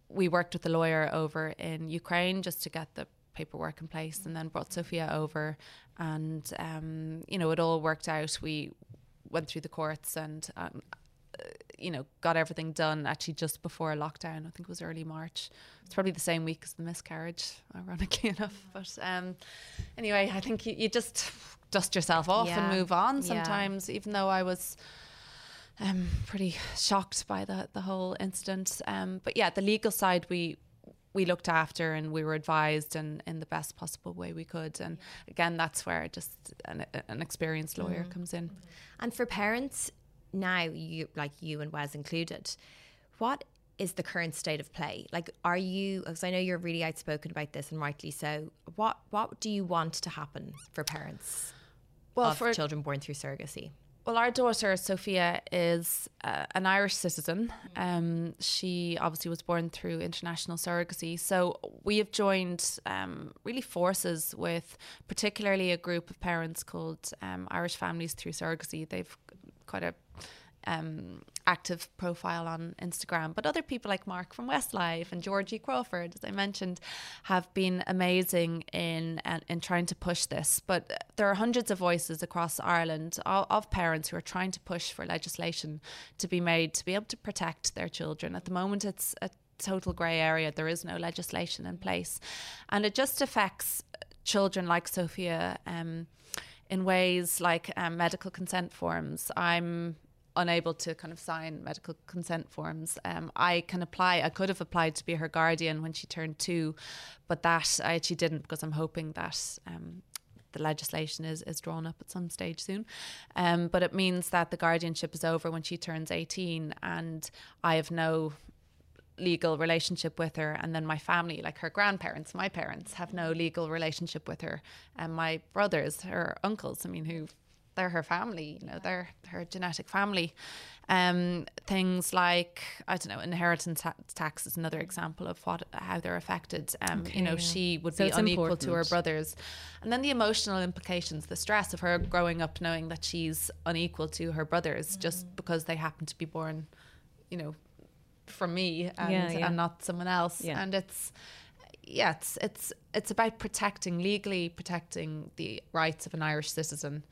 we worked with a lawyer over in Ukraine just to get the paperwork in place, and then brought Sophia over, and um, you know it all worked out. We went through the courts and. Um, you know, got everything done actually just before lockdown. I think it was early March. It's probably the same week as the miscarriage, ironically enough. But um, anyway, I think you, you just dust yourself off Yeah. and move on Yeah. sometimes, even though I was um, pretty shocked by the, the whole incident. Um, but yeah, the legal side, we we looked after and we were advised and in the best possible way we could. And again, that's where just an, an experienced lawyer comes in. And for parents now, you like you and Wes included, what is the current state of play? Like, are you? Because I know you're really outspoken about this, and rightly so. What What do you want to happen for parents Well, of for children born through surrogacy? Well, our daughter Sophia is uh, an Irish citizen. Um, she obviously was born through international surrogacy. So we have joined um, really forces with particularly a group of parents called um, Irish Families Through Surrogacy. They've quite a um, active profile on Instagram. But other people like Mark from Westlife and Georgie Crawford, as I mentioned, have been amazing in uh, in trying to push this. But there are hundreds of voices across Ireland of, of parents who are trying to push for legislation to be made to be able to protect their children. At the moment, it's a total grey area. There is no legislation in place, and it just affects children like Sophia. Um, in ways like um, medical consent forms. I'm unable to kind of sign medical consent forms. Um, I can apply. I could have applied to be her guardian when she turned two, but that I actually didn't because I'm hoping that. Um, the legislation is, is drawn up at some stage soon. Um, but it means that the guardianship is over when she turns 18, and I have no legal relationship with her and then my family like her grandparents my parents have no legal relationship with her and my brothers her uncles i mean who they're her family you know they're her genetic family. Um things like i don't know inheritance ta- tax is another example of what how they're affected. Um you know yeah. she would So be unequal to her brothers. And then the emotional implications the stress of her growing up knowing that she's unequal to her brothers just because they happen to be born you know from me and, Yeah, yeah. and not someone else. And it's yeah it's it's it's about protecting legally protecting the rights of an irish citizen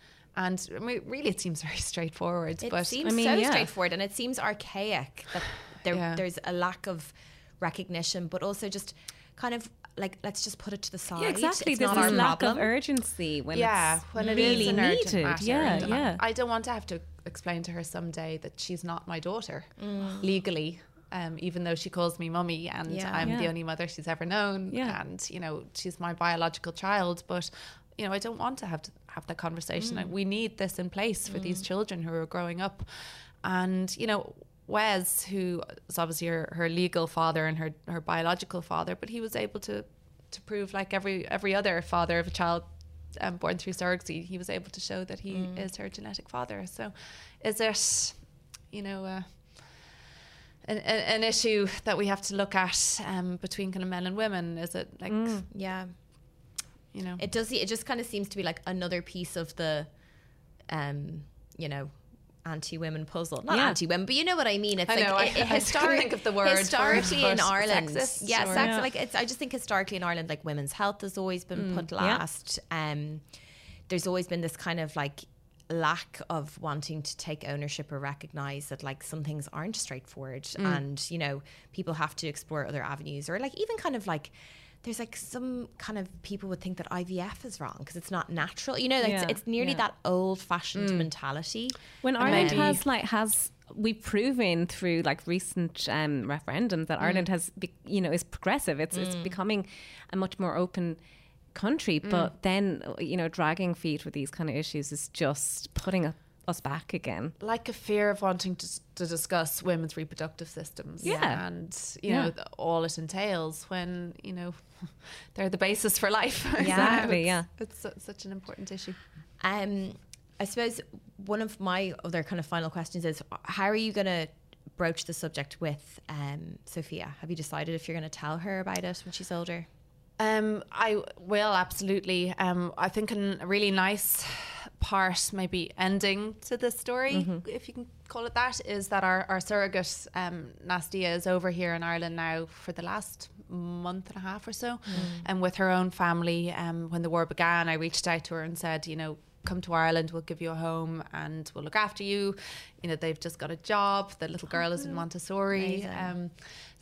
and I mean, really it seems very straightforward It but seems I mean, so yeah. straightforward, and it seems archaic that there, Yeah. there's a lack of recognition, but also just kind of like let's just put it to the side. Yeah, exactly. It's There's not this lack problem. of urgency when yeah, it's when it really is an urgent needed. matter. Yeah, and yeah. I, I don't want to have to explain to her someday that she's not my daughter Mm. legally. Um, even though she calls me mummy and Yeah. I'm the only mother she's ever known, Yeah. and you know she's my biological child, but you know I don't want to have to have that conversation. Mm. We need this in place for these children who are growing up, and you know Wes, who is obviously her, her legal father and her her biological father, but he was able to to prove like every every other father of a child um, born through surrogacy, he was able to show that he Mm. is her genetic father. So, is it, you know, uh, an, an an issue that we have to look at um, between kind of men and women? Is it like, Mm. Yeah. You know, It does. It just kind of seems to be like another piece of the, um, you know, anti-women puzzle. Not Yeah. anti-women, but you know what I mean. It's I like know, I- it, I couldn't historic- think of the word historically in Ireland. sexist yeah, or- sex. Yeah. Like it's. I just think historically in Ireland, like women's health has always been put last yeah. last. Um, there's always been this kind of like lack of wanting to take ownership or recognize that like some things aren't straightforward and you know people have to explore other avenues or like even kind of like there's like some kind of people would think that IVF is wrong because it's not natural you know like Yeah, it's, it's nearly yeah. that old fashioned mm. mentality When And Ireland maybe- has like has we've proven through like recent um, referendums that Ireland mm. has be, you know is progressive. It's it's mm. becoming a much more open country. But then you know dragging feet with these kind of issues is just putting a, us back again. like a fear of wanting to, to discuss women's reproductive systems Yeah. and you Yeah. know the, all it entails when you know they're the basis for life Exactly, It's- yeah. it's, su- such an important issue Um, I suppose one of my other kind of final questions is how are you going to broach the subject with um, Sophia? Have you decided if you're going to tell her about it when she's older? Um, I will absolutely. Um, I think in a really nice part, maybe ending to this story, if you can call it that, is that our, our surrogate um, Nastia is over here in Ireland now for the last month and a half or so, and with her own family. Um, when the war began, I reached out to her and said, you know. Come to Ireland, we'll give you a home and we'll look after you. You know, they've just got a job. The little girl is in Montessori. Um,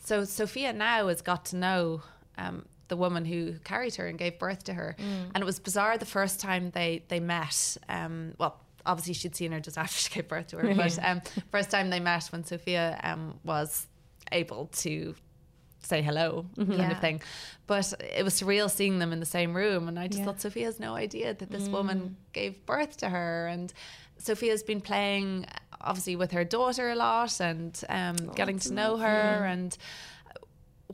so Sophia now has got to know um, the woman who carried her and gave birth to her. Mm. And it was bizarre the first time they they met. Um, well, obviously she'd seen her just after she gave birth to her, but um, first time they met when Sophia um, was able to say hello kind Yeah. of thing. But it was surreal seeing them in the same room, and I just Yeah. thought Sophia has no idea that this Mm. woman gave birth to her, and Sophia's been playing obviously with her daughter a lot and um, getting to know her and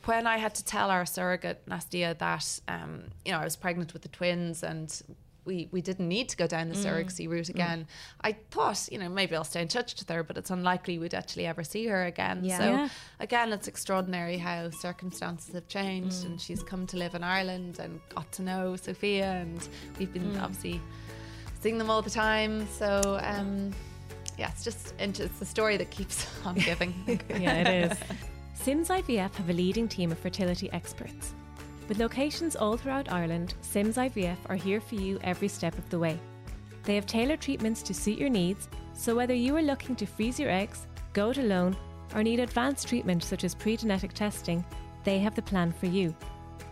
when I had to tell our surrogate Nastia that um, you know I was pregnant with the twins and we, we didn't need to go down the surrogacy route again. I thought, you know, maybe I'll stay in touch with her, but it's unlikely we'd actually ever see her again. Yeah. So Yeah. again, it's extraordinary how circumstances have changed and she's come to live in Ireland and got to know Sophia and we've been obviously seeing them all the time. So um, yeah, it's just it's the story that keeps on giving. Yeah, it is. Sims IVF have a leading team of fertility experts. With locations all throughout Ireland, Sims IVF are here for you every step of the way. They have tailored treatments to suit your needs, so whether you are looking to freeze your eggs, go it alone, or need advanced treatment such as pre genetic testing, they have the plan for you.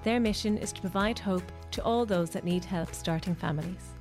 Their mission is to provide hope to all those that need help starting families.